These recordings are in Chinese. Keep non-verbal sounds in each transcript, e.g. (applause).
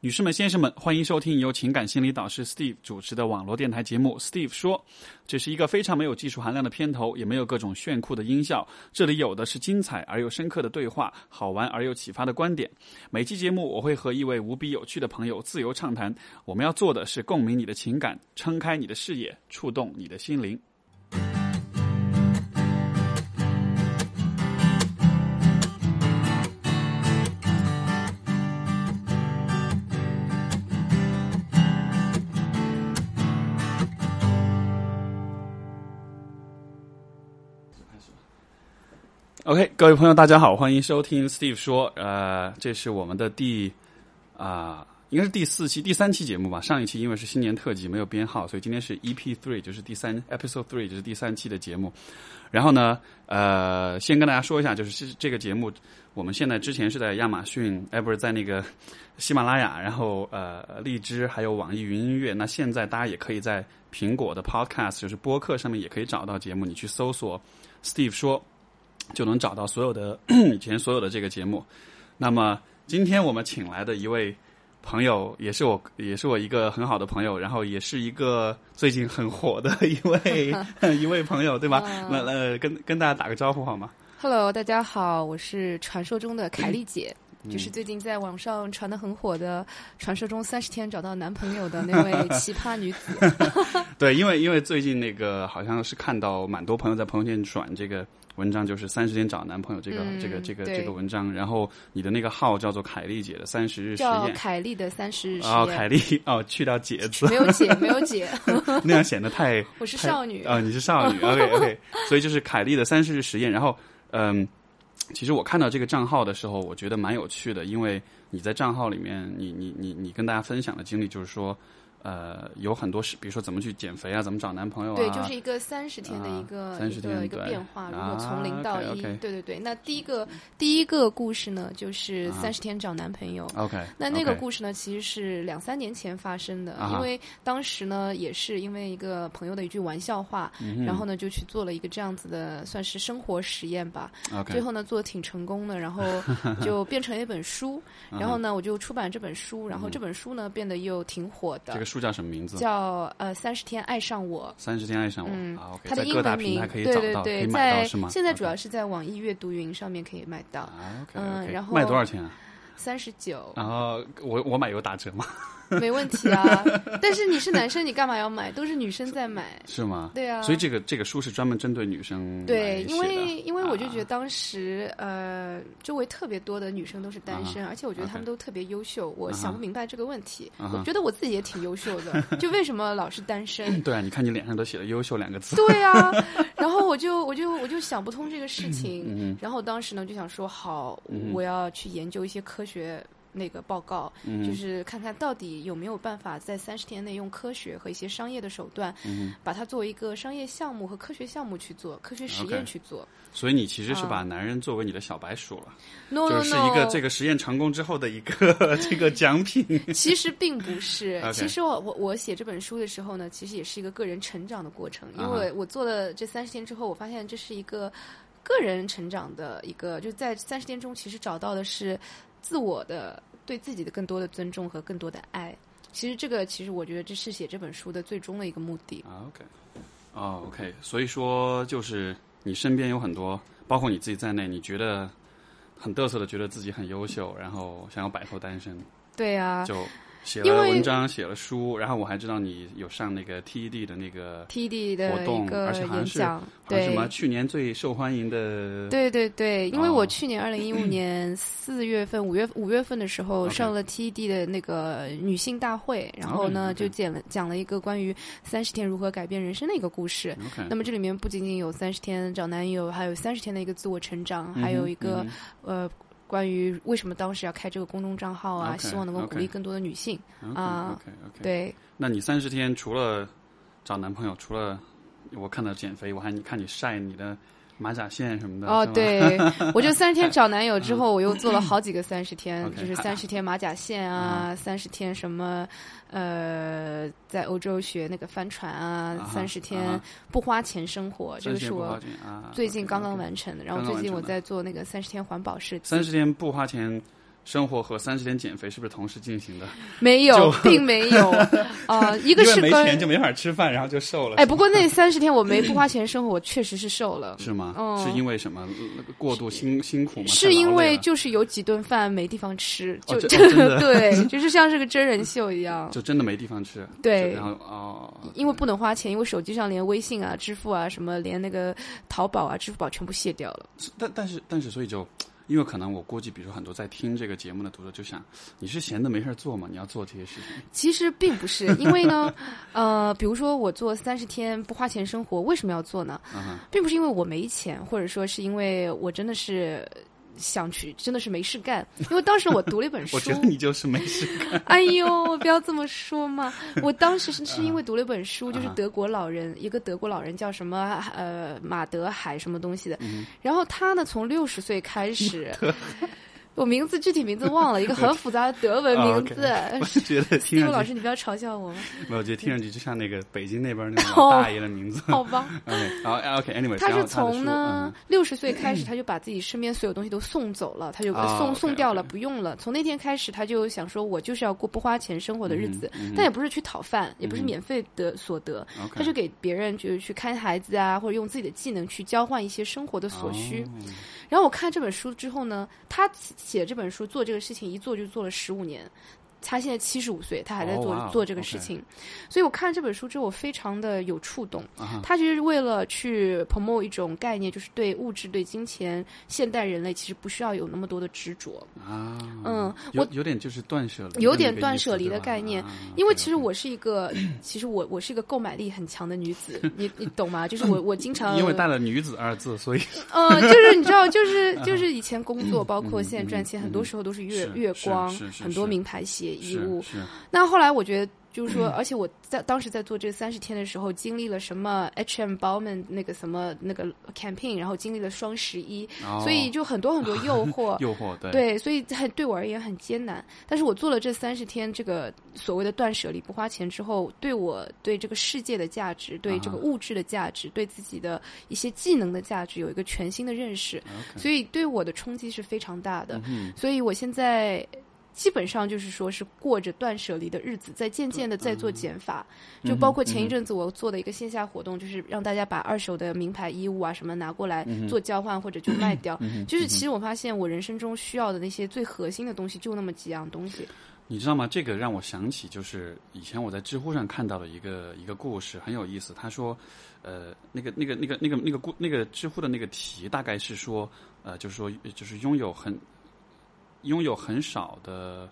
女士们、先生们，欢迎收听由情感心理导师 Steve 主持的网络电台节目《Steve 说》。这是一个非常没有技术含量的片头，也没有各种炫酷的音效。这里有的是精彩而又深刻的对话，好玩而又启发的观点。每期节目，我会和一位无比有趣的朋友自由畅谈。我们要做的是共鸣你的情感，撑开你的视野，触动你的心灵。OK，各位朋友，大家好，欢迎收听 Steve 说。呃，这是我们的第啊、应该是第四期、第三期节目吧。上一期因为是新年特辑，没有编号，所以今天是 EP three，就是第三 Episode three，就是第三期的节目。然后呢，呃，先跟大家说一下，就是这这个节目，我们现在之前是在亚马逊，哎，不是在那个喜马拉雅，然后呃，荔枝还有网易云音乐。那现在大家也可以在苹果的 Podcast，就是播客上面也可以找到节目，你去搜索 Steve 说。就能找到所有的 (clears throat) 以前所有的这个节目。那么今天我们请来的一位朋友，也是我也是我一个很好的朋友，然后也是一个最近很火的一位 (laughs) (laughs) 一位朋友，对吧？那呃，跟跟大家打个招呼好吗？Hello，大家好，我是传说中的凯丽姐，就是最近在网上传的很火的，传说中三十天找到男朋友的那位 (laughs) 奇葩女子。对，因为因为最近那个好像是看到蛮多朋友在朋友圈转这个文章，就是三十天找男朋友这个、嗯这个这个这个文章，然后你的那个号叫做凯丽姐的三十日实叫验。凯丽的三十日实哦，验，凯丽哦，去掉姐字，没有姐，没有姐，(laughs) 那样显得太 (laughs) 我是少女。啊、你是少女，(laughs) OK OK，所以就是凯丽的三十日实验。然后，嗯，其实我看到这个账号的时候，我觉得蛮有趣的，因为你在账号里面，你你你你跟大家分享的经历，就是说，呃，有很多是，比如说怎么去减肥啊，怎么找男朋友啊，对，就是一个三十天的一个、啊30一个一个变化，如啊果从零到一对对对。那第一个第一个故事呢，就是三十天找男朋友。OK，那那个故事呢，其实是两三年前发生的，啊因为当时呢，也是因为一个朋友的一句玩笑话，嗯然后呢就去做了一个这样子的，算是生活实验吧。OK，最后呢，做的挺成功的，然后 (laughs) 就变成了一本书。啊然后呢，我就出版这本书，然后这本书呢变得又挺火的，嗯这个书叫什么名字？叫呃三十天爱上我。三十天爱上我、嗯它的英在各大文名平台可以找到，对对对，可以买到在是吗？现在主要是在网易阅读云上面可以买到，嗯然后卖多少钱啊？三十九，然后 (laughs) 我我买有打折吗？(laughs) 没问题啊。(laughs) 但是你是男生，你干嘛要买？都是女生在买。是吗？对啊所以这个这个书是专门针对女生对，因为因为我就啊觉得当时、呃，周围特别多的女生都是单身，而且我觉得她们都特别优秀。我想不明白这个问题，啊我觉得我自己也挺优秀的，(laughs) 就为什么老是单身？对啊，你看你脸上都写了“优秀”两个字。对啊，然后我就我就我就想不通这个事情，嗯然后当时呢就想说，好，嗯我要去研究一些科学。那个报告，嗯。就是看看到底有没有办法在三十天内用科学和一些商业的手段，嗯把它作为一个商业项目和科学项目去做，科学实验去做。所以你其实是啊。把男人作为你的小白鼠了，No 就 no 是一个这个实验成功之后的一个 (laughs) 这个奖品。(laughs) 其实并不是。(laughs) 其实我我我写这本书的时候呢，其实也是一个个人成长的过程，因啊为我做了这三十天之后，我发现这是一个个人成长的一个，就在三十天中，其实找到的是自我的对自己的更多的尊重和更多的爱。其实这个，其实我觉得这是写这本书的最终的一个目的。啊，OK，哦，OK，所以说就是你身边有很多，包括你自己在内，你觉得很嘚瑟的，觉得自己很优秀，然后想要摆脱单身，对啊就写了文章，写了书，然后我还知道你有上那个 TED 的那个，TED 的活动而且好像是演讲，对。什么去年最受欢迎的，对对对，因为哦。我去年 (clears throat) 二零一五年四月份、五月五月份的时候上了 TED 的那个女性大会，然后呢就讲了讲了一个关于三十天如何改变人生的一个故事。那么这里面不仅仅有三十天找男友，还有三十天的一个自我成长，还有一个、呃关于为什么当时要开这个公众账号啊希望能够鼓励更多的女性。啊 OK OK，，对，那你三十天除了找男朋友，除了我看到减肥，我还你看你晒你的马甲线什么的。哦，对，(laughs) 我就三十天找男友之后，(laughs) 我又做了好几个三十天，就是三十天马甲线啊，三十天什么，呃，在欧洲学那个帆船啊三十天啊不花钱生活，这个30天不花是我最近刚刚完成的。然后最近我在做那个三十天环保设计。三十天不花钱生活和三十天减肥是不是同时进行的？没有，(laughs) 并没有。啊，(laughs) 一个是没钱就没法吃饭，然后就瘦了。哎，不过那 (laughs) 三十天我没不花钱生活，我确实是瘦了。是吗？嗯，是因为什么？过度辛辛苦吗？是因为就是有几顿饭没地方吃，就对，就是像是个真人秀一样，就真的没地方吃。对，然后哦，因为不能花钱，因为手机上连微信啊、支付啊什么，连那个淘宝啊、支付宝全部卸掉了。但但是但是，所以就。因为可能我估计，比如说很多在听这个节目的读者就想，你是闲的没事做吗？你要做这些事情？(laughs) 其实并不是，因为呢，呃，比如说我做三十天不花钱生活，为什么要做呢？并不是因为我没钱，或者说是因为我真的是。想去真的是没事干，因为当时我读了一本书。(laughs) 我觉得你就是没事干。(laughs) 哎呦，不要这么说嘛！我当时是是因为读了一本书，就是德国老人，一个德国老人叫什么呃马德海什么东西的，然后他呢从六十岁开始。我名字具体名字忘了，一个很复杂的德文 (laughs) 名字。(laughs) 我是觉得听老师，你不要嘲笑我。没有，我觉得听上去就像那个北京那边那 (laughs) 个大爷的名字。好吧。OK，Anyway，他是从呢六十岁开始，他就把自己身边所有东西都送走了，他就送送掉了，不用了。从那天开始，他就想说，我就是要过不花钱生活的日子，但也不是去讨饭，也不是免费的所得，他是给别人就是去看孩子啊，或者用自己的技能去交换一些生活的所需。然后我看这本书之后呢，他写这本书做这个事情一做就做了十五年。他现在七十五岁，他还在做做这个事情，所以我看了这本书之后，我非常的有触动。他其实是为了去 promote 一种概念，就是对物质、对金钱，现代人类其实不需要有那么多的执着啊。嗯，我有点就是断舍离，有点断舍离的概念。因为其实我是一个，(clears throat) 其实我我是一个购买力很强的女子，你你懂吗？就是我 (laughs) 我经常因为带了“女子”二字，所以嗯，就是你知道，就是 (laughs) 就是以前工作，(laughs) 包括现在赚钱，很多时候都是月月光，很多名牌鞋。义务，那后来我觉得。就是说，(clears throat) 而且我在当时在做这三十天的时候，经历了什么 H&M 包们那个什么那个 campaign，然后经历了双十一，所以就很多很多诱 (laughs) 惑，诱惑对对，所以很对我而言很艰难。但是我做了这三十天这个所谓的断舍离不花钱之后，对我对这个世界的价值，对这个物质的价值，对自己的一些技能的价值有一个全新的认识，所以对我的冲击是非常大的。所以我现在。基本上就是说是过着断舍离的日子，在渐渐的在做减法，就包括前一阵子我做的一个线下活动，就是让大家把二手的名牌衣物啊什么拿过来做交换或者就卖掉。就是其实我发现我人生中需要的那些最核心的东西就那么几样东西。你知道吗？这个让我想起就是以前我在知乎上看到的一个一个故事，很有意思。他说，呃，那个那个那个那个那个故那个知乎的那个题大概是说，呃，就是说就是拥有很。拥有很少的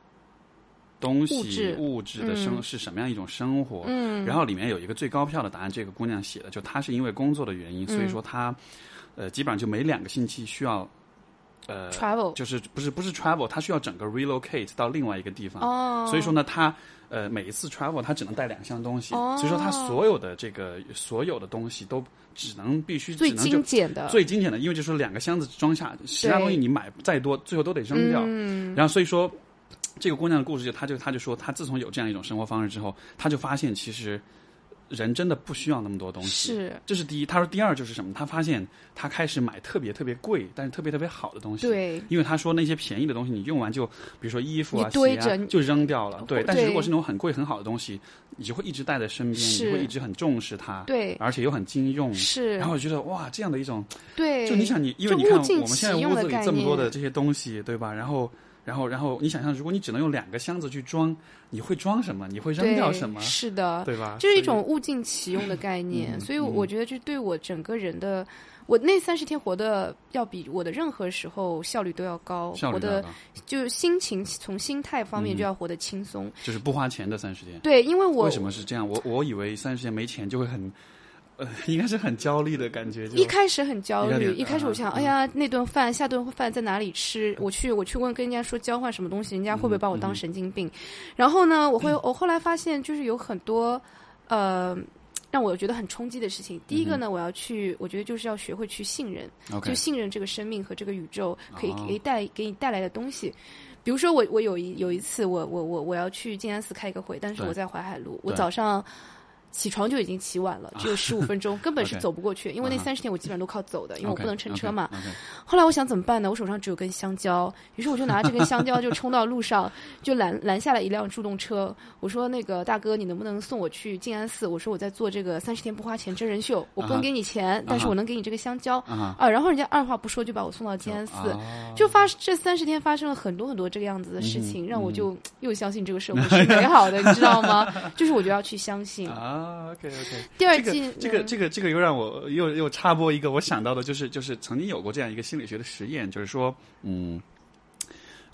东西物质的生是什么样一种生活？嗯，然后里面有一个最高票的答案，这个姑娘写的，就她是因为工作的原因，所以说她呃基本上就每两个星期需要呃 travel，就是不是不是 travel，它需要整个 relocate 到另外一个地方。哦，所以说呢，她呃每一次 travel 它只能带两箱东西，所以说她所有的这个所有的东西都。只能必须最精简的，最精简的，因为就是说两个箱子装下，其他东西你买再多，最后都得扔掉。嗯然后所以说，这个姑娘的故事就，她就她就说，她自从有这样一种生活方式之后，她就发现其实。人真的不需要那么多东西，是，这是第一。他说第二就是什么？他发现他开始买特别特别贵，但是特别特别好的东西。对，因为他说那些便宜的东西你用完就，比如说衣服啊、鞋啊，就扔掉了。对，但是如果是那种很贵很好的东西，你就会一直带在身边，你会一直很重视它。对，而且又很经用。是。然后我觉得哇，这样的一种，对，就你想你，因为你看我们现在屋子里这么多的这些东西，对吧？然后。然后，然后你想象，如果你只能用两个箱子去装，你会装什么？你会扔掉什么？是的，对吧？就是一种物尽其用的概念。所以我觉得，这对我整个人的，我那三十天活的要比我的任何时候效率都要高。我的就是心情，从心态方面就要活得轻松。就是不花钱的三十天。对，因为我为什么是这样？我我以为三十天没钱就会很。呃，(laughs) 应该是很焦虑的感觉。一开始很焦虑，一开始我想，哎呀，那顿饭，下顿饭在哪里吃？我去，我去问跟人家说交换什么东西，人家会不会把我当神经病？然后呢，我会，(clears throat) 我后来发现，就是有很多呃，让我觉得很冲击的事情。第一个呢，我要去，我觉得就是要学会去信任，就信任这个生命和这个宇宙可以给带给你带来的东西。比如说，我我有一有一次，我我我我要去静安寺开一个会，但是我在淮海路，我早上。起床就已经起晚了，只有十五分钟，(laughs) 根本是走不过去。因为那三十天我基本上都靠走的，因为我不能乘车嘛。后来我想怎么办呢？我手上只有根香蕉，于是我就拿这根香蕉就冲到路上，(laughs) 就拦拦下了一辆助动车。我说：“那个大哥，你能不能送我去静安寺？”我说我在做这个三十天不花钱真人秀，我不能给你钱，但是我能给你这个香蕉啊啊。然后人家二话不说就把我送到静安寺。啊就发这三十天发生了很多很多这个样子的事嗯情，让我就又相信这个社会是美好的，你知道吗？就是我就要去相信。啊，OK OK，第二个这个嗯。这个这个又让我又又插播一个我想到的，就是就是曾经有过这样一个心理学的实验，就是说，嗯，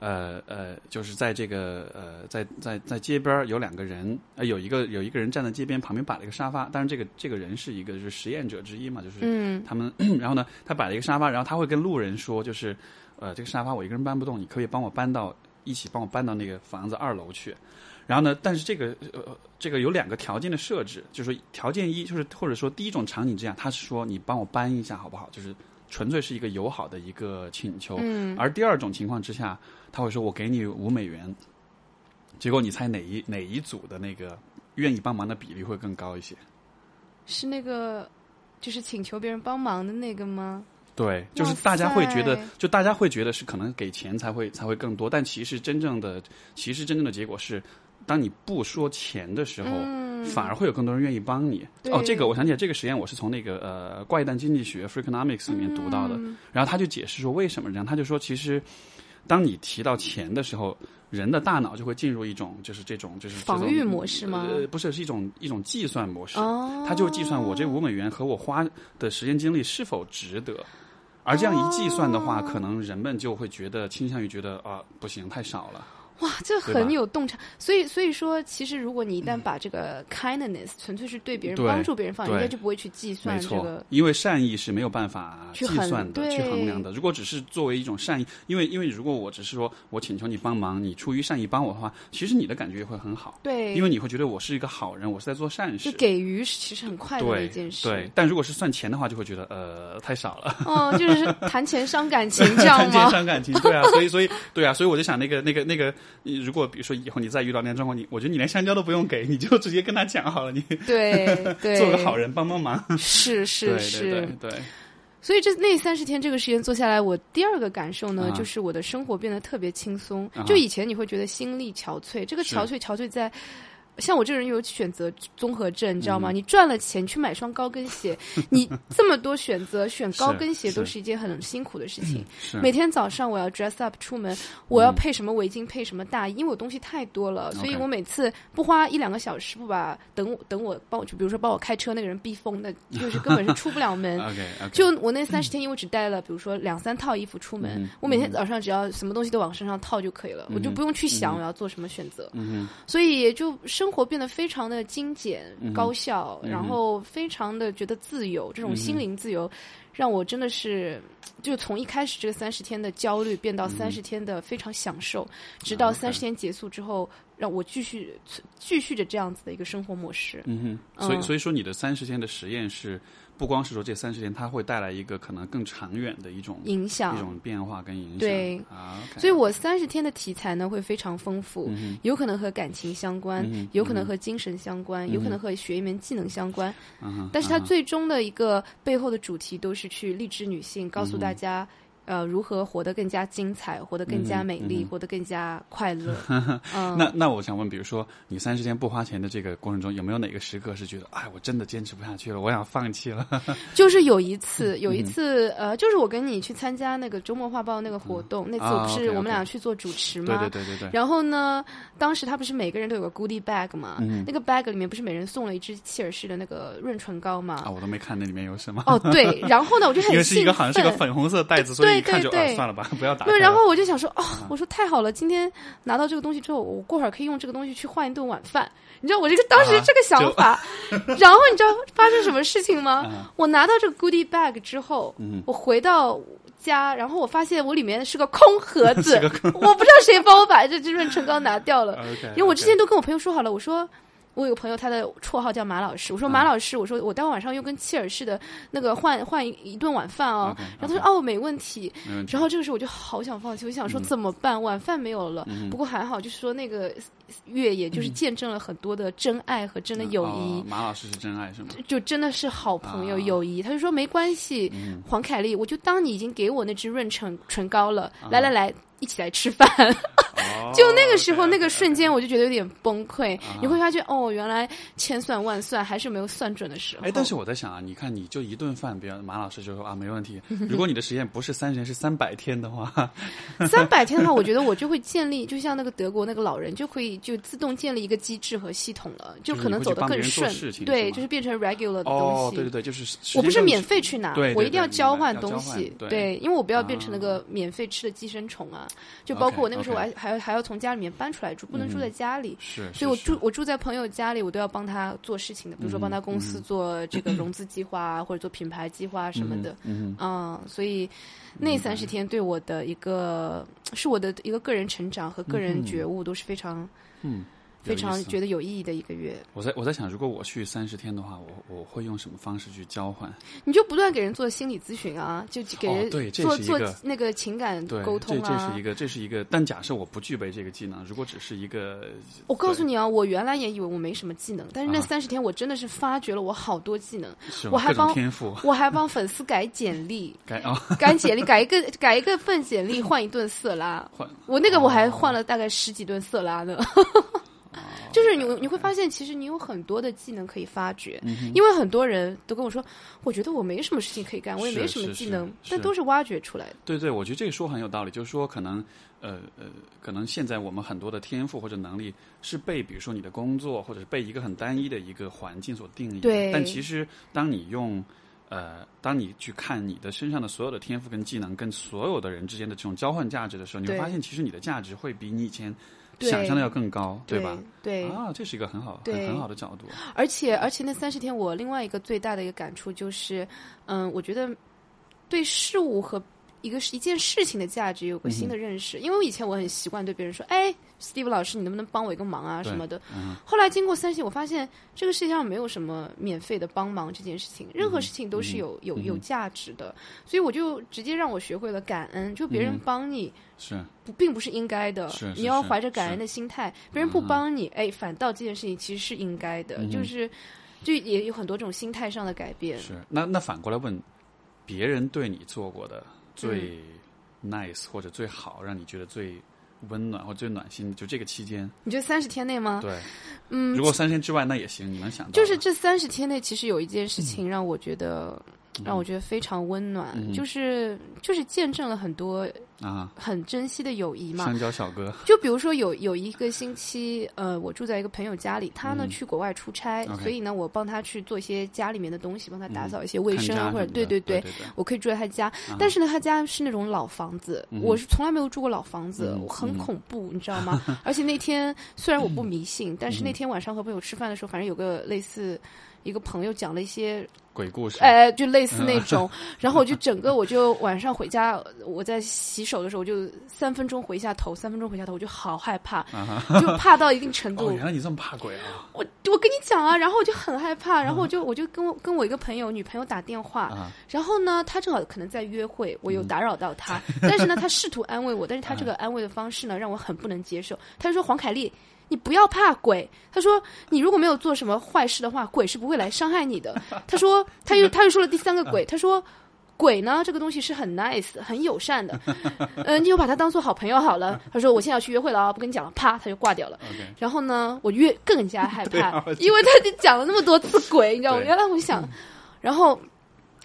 呃呃，就是在这个呃在在在街边有两个人，呃有一个有一个人站在街边旁边摆了一个沙发，当然这个这个人是一个就是实验者之一嘛，就是嗯。他们，(clears throat) 然后呢，他摆了一个沙发，然后他会跟路人说，就是，呃，这个沙发我一个人搬不动，你可以帮我搬到一起帮我搬到那个房子二楼去。然后呢，但是这个呃这个有两个条件的设置，就是说条件一就是或者说第一种场景之下，他是说你帮我搬一下好不好？就是纯粹是一个友好的一个请求。嗯而第二种情况之下，他会说我给你五美元，结果你猜哪一哪一组的那个愿意帮忙的比例会更高一些？是那个就是请求别人帮忙的那个吗？对，就是大家会觉得，就大家会觉得是可能给钱才会才会更多，但其实真正的，其实真正的结果是，当你不说钱的时候，嗯反而会有更多人愿意帮你。哦，这个我想起来，这个实验我是从那个呃怪诞经济学 （Freakonomics） 里面读到的，嗯然后他就解释说为什么这样，他就说其实当你提到钱的时候。人的大脑就会进入一种，就是这种，就是防御模式吗呃，不是，是一种一种计算模式。哦，他就计算我这五美元和我花的时间精力是否值得。而这样一计算的话，哦可能人们就会觉得倾向于觉得啊，不行，太少了。哇，这很有洞察。所以，所以说，其实如果你一旦把这个 kindness 纯粹是对别人对帮助别人放，对人家就不会去计算这，个。因为善意是没有办法计算的、去衡量的。如果只是作为一种善意，因为因为如果我只是说我请求你帮忙，你出于善意帮我的话，其实你的感觉会很好，对，因为你会觉得我是一个好人，我是在做善事就。给予其实很快乐的一件事。对，但如果是算钱的话，就会觉得呃太少了。哦，就是谈钱伤感情，(laughs) 这样谈钱吗？伤感情，对啊，所以所以对啊，所以我就想那个那个那个，你如果比如说以后你再遇到那样状况，你我觉得你连香蕉都不用给，你就直接跟他讲好了，你对 (laughs) 对，做个好人帮帮忙。是 (laughs) 是是。对所以这那三十天这个实验做下来，我第二个感受呢，啊就是我的生活变得特别轻松。啊就以前你会觉得心力憔悴，这个憔悴憔悴在。像我这个人有选择综合症，你知道吗？嗯你赚了钱去买双高跟鞋，你这么多选择，选高跟鞋都是是一件很辛苦的事情。(laughs) 每天早上我要 dress up 出门，我要配什么围巾，配什么大衣，因为我东西太多了，所以我每次不花一两个小时，不把等我等我帮我就，比如说帮我开车那个人逼疯，那就是根本是出不了门。(laughs) 就我那三十天，因为我只带了比如说两三套衣服出门，嗯我每天早上只要什么东西都往身上套就可以了，嗯我就不用去想我要做什么选择，嗯所以就生活变得非常的精简、嗯高效，嗯然后非常的觉得自由，这种心灵自由。让我真的是，就从一开始这个三十天的焦虑变到三十天的非常享受，直到三十天结束之后，让我继续继续着这样子的一个生活模式。嗯哼，所以嗯。所以说你的三十天的实验是不光是说这三十天，它会带来一个可能更长远的一种影响一种变化跟影响。对啊所以我三十天的题材呢会非常丰富，嗯有可能和感情相关，嗯有可能和精神相关，有可能和学一门技能相关。嗯但是它最终的一个背后的主题都是去励志女性，告诉大家。呃，如何活得更加精彩，活得更加美丽，嗯嗯活得更加快乐？(laughs) 嗯，那那我想问，比如说你三十天不花钱的这个过程中，有没有哪个时刻是觉得，哎，我真的坚持不下去了，我想放弃了？(laughs) 就是有一次，嗯有一次，呃，就是我跟你去参加那个周末画报那个活动，那次不是我们俩去做主持对吗？对对对对。然后呢，当时他不是每个人都有个 goodie bag 嘛？嗯那个 bag 里面不是每人送了一支切尔氏的那个润唇膏嘛？啊，我都没看那里面有什么。哦，对，然后呢，我就 (laughs) 很因为是一个好像是一个粉红色袋子，所以对一看就对对啊，算了吧，(laughs) 不要打开对，了。然后我就想说，哦，我说太好了，今天拿到这个东西之后，我过会儿可以用这个东西去换一顿晚饭。你知道我这个当时啊这个想法，(laughs) 然后你知道发生什么事情吗？啊我拿到这个 goodie bag 之后，嗯我回到家，然后我发现我里面是个空盒 (laughs) 子，我不知道谁帮我把这支润唇膏拿掉了。因为我之前都跟我朋友说好了，我说我有个朋友，他的绰号叫马老师。我说啊马老师，我说我待会晚上又跟切尔西的那个换换一一顿晚饭哦。然后他说哦，没问题。然后这个时候我就好想放弃，我就想说怎么办？晚饭没有了。嗯不过还好，就是说那个月，也就是见证了很多的真爱和真的友谊。哦马老师是真爱是吗？就真的是好朋友、啊友谊，他就说没关系，嗯黄凯丽，我就当你已经给我那支润唇唇膏了，啊来来来，一起来吃饭。哦 (laughs) 就那个时候那个瞬间，我就觉得有点崩溃。啊你会发现，哦，原来千算万算还是没有算准的时候。哎，但是我在想啊，你看，你就一顿饭，比如马老师就说啊，没问题。(laughs) 如果你的实验不是三十天，是三百天的话，(laughs) 三百天的话，我觉得我就会建立，就像那个德国那个老人，就可以就自动建立一个机制和系统了，就就是可能走得更顺对，就是变成 regular 的东哦，西。对对对，就是我不是免费。去拿，我一定要交换东西，对因为我不要变成那啊个免费吃的寄生虫啊。就包括我那个时候，我还还要还要从家里面搬出来住，不能住在家里。是，所以我住我住在朋友家里，我都要帮他做事情的，比如说帮他公司做这个融资计划啊，或者做品牌计划什么的。嗯嗯，所以那三十天对我的一个是我的一个个人成长和个人觉悟都是非常嗯，非常。觉得有意义的一个月。我在我在想，如果我去三十天的话，我我会用什么方式去交换？你就不断给人做心理咨询啊，就给人哦对这做做那个情感，沟通这这啊是一。个这是一个，但假设我不具备这个技能，如果只是一个，我告诉你啊，我原来也以为我没什么技能，但是那啊三十天我真的是发掘了我好多技能，我还帮天赋，我还帮粉丝改简历，改啊，改简历改一个改一个份简历换一顿色拉，换我那个我还哦换了大概十几顿色拉呢。就是你你会发现，其实你有很多的技能可以发掘，嗯因为很多人都跟我说，我觉得我没什么事情可以干，我也没什么技能，但都是挖掘出来的。对对，我觉得这个说很有道理，就是说可能呃呃，可能现在我们很多的天赋或者能力是被比如说你的工作或者是被一个很单一的一个环境所定义，对。但其实当你用呃，当你去看你的身上的所有的天赋跟技能跟所有的人之间的这种交换价值的时候，你会发现其实你的价值会比你以前对想象的要更高，对吧？？对，啊，这是一个很好很很好的角度。而且而且那三十天，我另外一个最大的一个感触就是，嗯，我觉得对事物和一个一件事情的价值有个新的认识。因为我以前我很习惯对别人说：“哎，Steve 老师，你能不能帮我一个忙啊什么的。嗯”后来经过三星，我发现这个世界上没有什么免费的帮忙这件事情，任何事情都是有、有有价值的。所以我就直接让我学会了感恩，就别人嗯帮你。是不，并不是应该的。是是你要怀着感恩的心态，别人不帮你，哎，反倒这件事情其实是应该的，嗯就是就也有很多种心态上的改变。是，那那反过来问，别人对你做过的最嗯 nice 或者最好，让你觉得最温暖或最暖心，就这个期间，你觉得三十天内吗？对，嗯如，果三十天之外那也行，你能想到就是这三十天内，其实有一件事情让我觉得。让我觉得非常温暖，嗯。就是就是见证了很多啊，很珍惜的友谊嘛。香蕉小哥，就比如说有有一个星期，呃，我住在一个朋友家里，他呢、嗯。去国外出差所以呢，我帮他去做一些家里面的东西，帮他打扫一些卫生啊，或者对对对我可以住在他家，但是呢，他家是那种老房子，嗯我是从来没有住过老房子，嗯我很嗯。恐怖，你知道吗？(laughs) 而且那天虽然我不迷信，但是那天晚上和朋友吃饭的时候，反正有个类似。一个朋友讲了一些，鬼故事，哎，就类似那种，(laughs) 然后我就整个我就晚上回家，我在洗手的时候，我就三分钟回一下头，三分钟回一下头，我就好害怕，就怕到一定程度哦，。原来你这么怕鬼啊！我我跟你讲啊，然后我就很害怕，然后我就我就跟我跟我一个朋友女朋友打电话，啊然后呢，她正好可能在约会，我有打扰到她，(laughs) 但是呢，她试图安慰我，但是她这个安慰的方式呢，让我很不能接受。她就说：“黄凯丽。”你不要怕鬼。他说：“你如果没有做什么坏事的话，鬼是不会来伤害你的。(laughs) ”他说：“他又他又说了第三个鬼，他说。”鬼呢，这个东西是很 nice、很友善的，呃，你就把它当做好朋友好了。他说：“我现在要去约会了啊，不跟你讲了。”啪，他就挂掉了。然后呢，我越更加害 (laughs) 怕，啊因为他就讲了那么多次鬼，你知道吗？原来我想，然后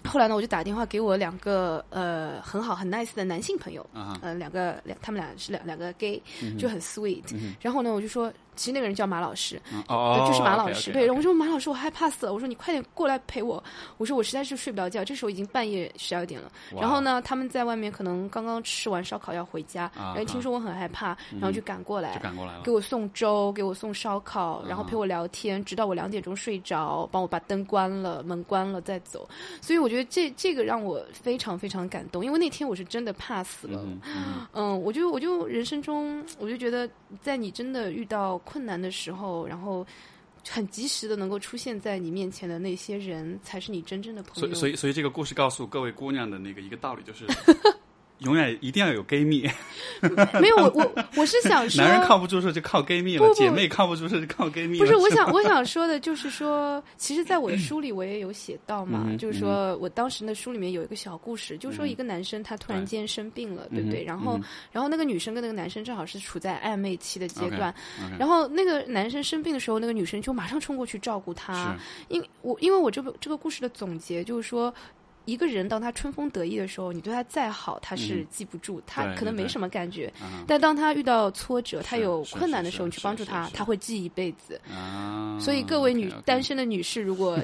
后来呢，我就打电话给我两个呃很好很 nice 的男性朋友，啊哈。呃，两个两他们俩是两两个 gay，、嗯就很 sweet、嗯然后呢，我就说，其实那个人叫马老师，就是马老师。对，我说马老师，我害怕死了。我说你快点过来陪我。我说我实在是睡不着觉，这时候已经半夜十二点了。然后呢，他们在外面可能刚刚吃完烧烤要回家，啊然后听说我很害怕，然后就赶过来就。赶过来了给。我送粥，给我送烧烤，然后啊陪我聊天，直到我两点钟睡着，帮我把灯关了，门关了再走。所以我觉得这这个让我非常非常感动，因为那天我是真的怕死了。嗯嗯嗯，我就我就人生中，我就觉得，在你真的遇到困难的时候，然后很及时的能够出现在你面前的那些人，才是你真正的朋友。所以，所以，所以这个故事告诉各位姑娘的那个一个道理就是，永远一定要有 gay 蜜。(laughs) 没有，我我我是想说，(laughs) 男人靠不住时候就靠 gay 蜜了，不不姐妹靠不住时候就靠 gay 蜜了。不是，我想 (laughs) 我想说的就是说，其实，在我的书里我也有写到嘛，嗯就是说我当时的书里面有一个小故事，就是说一个男生他突然间生病了，对不对？嗯然后嗯然后那个女生跟那个男生正好是处在暧昧期的阶段然后那个男生生病的时候，那个女生就马上冲过去照顾他。因我因为我这个这个故事的总结就是说。一个人当他春风得意的时候，你对他再好，他是嗯记不住，他可能没什么感觉。啊但当他遇到挫折，他有困难的时候，你去帮助他，他会记一辈子。啊，所以各位女单身的女士，如果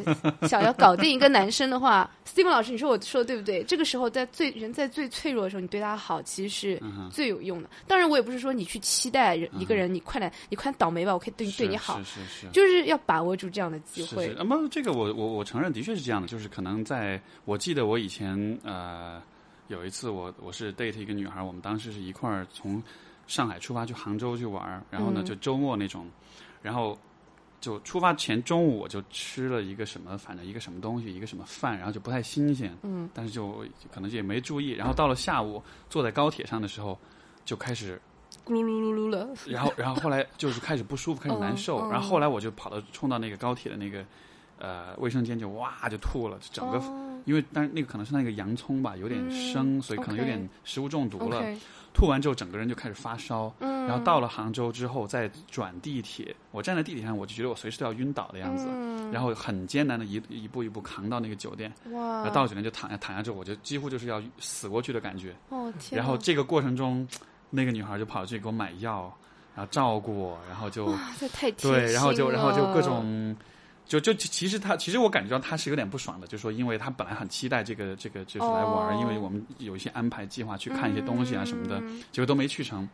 想要搞定一个男生的话，(laughs) Steven 老师，你说我说的对不对？这个时候在最人在最脆弱的时候，你对他好，其实是最有用的。当然，我也不是说你去期待一个人，你快点，你快倒霉吧，我可以对你对你好，是是是。就是要把握住这样的机会。那么这个我我我承认的确是这样的，就是可能在我记得我以前呃有一次我我是 date 一个女孩，我们当时是一块儿从上海出发去杭州去玩儿，然后呢嗯。就周末那种，然后就出发前中午我就吃了一个什么，反正一个什么东西，一个什么饭，然后就不太新鲜，嗯，但是就可能就也没注意，然后到了下午坐在高铁上的时候就开始咕噜噜噜噜了，然后，然后后来就是开始不舒服，开始难受。然后后来我就跑到冲到那个高铁的那个呃卫生间，就哇就吐了，就整个、哦因为但是那个可能是那个洋葱吧，有点生，嗯所以可能有点食物中毒了。吐完之后，整个人就开始发烧。嗯，然后到了杭州之后，再转地铁，我站在地铁上，我就觉得我随时都要晕倒的样子。嗯然后很艰难的一一步一步扛到那个酒店，然哇后，到酒店就躺下躺下之后，我就几乎就是要死过去的感觉。哦天，然后这个过程中，那个女孩就跑去给我买药，然后照顾我，然后就对，然后就然后就各种，就就其实他其实我感觉到他是有点不爽的，就说因为他本来很期待这个这个就是来玩儿，哦因为我们有一些安排计划去看一些东西啊什么的，嗯结果都没去成。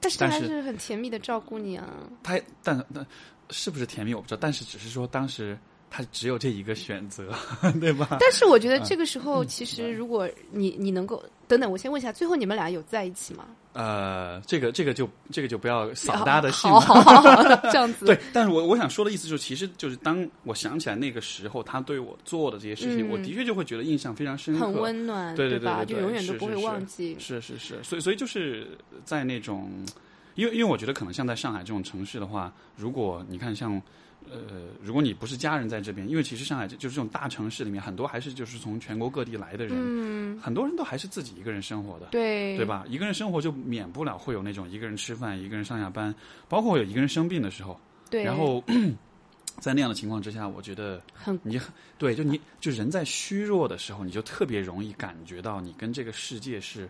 但是他还是很甜蜜的照顾你啊。他但但是不是甜蜜我不知道，但是只是说当时他只有这一个选择，(laughs) 对吧？但是我觉得嗯这个时候，其实如果你你能够等等，我先问一下，最后你们俩有在一起吗？呃，这个这个就这个就不要扫大家的兴好好好好，(laughs) 这样子。(laughs) 对，但是我我想说的意思就是，其实就是当我想起来那个时候他对我做的这些事情，嗯我的确就会觉得印象非常深刻，很温暖，对对吧？对对对就永远都不会忘记。是是是，所以所以就是在那种，因为因为我觉得可能像在上海这种城市的话，如果你看像。呃，如果你不是家人在这边，因为其实上海就就是这种大城市里面，很多还是就是从全国各地来的人，嗯，很多人都还是自己一个人生活的，对，对？吧？一个人生活就免不了会有那种一个人吃饭、一个人上下班，包括有一个人生病的时候，对，然后 (clears throat) 在那样的情况之下，我觉得很你很对，就你就人在虚弱的时候，你就特别容易感觉到你跟这个世界是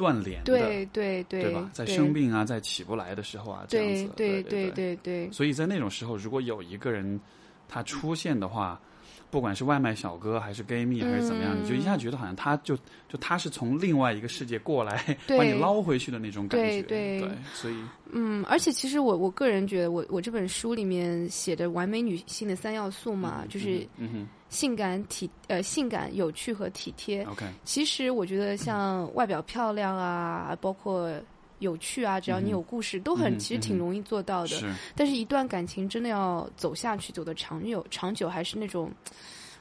断联的，对对对吧？在生病啊，在起不来的时候啊，这样子，对对对对对，所以在那种时候，如果有一个人他出现的话，不管是外卖小哥还是 gay 蜜还是怎么样，嗯你就一下觉得好像他就就他是从另外一个世界过来 (laughs) 把你捞回去的那种感觉，对对。所以嗯，而且其实我我个人觉得我，我这本书里面写的完美女性的三要素嘛，就是嗯性感体呃性感、有趣和体贴。，OK，其实我觉得像外表漂亮啊，包括有趣啊，只要你有故事，都很嗯其实挺容易做到的。是但是，一段感情真的要走下去，走得长久，长久还是那种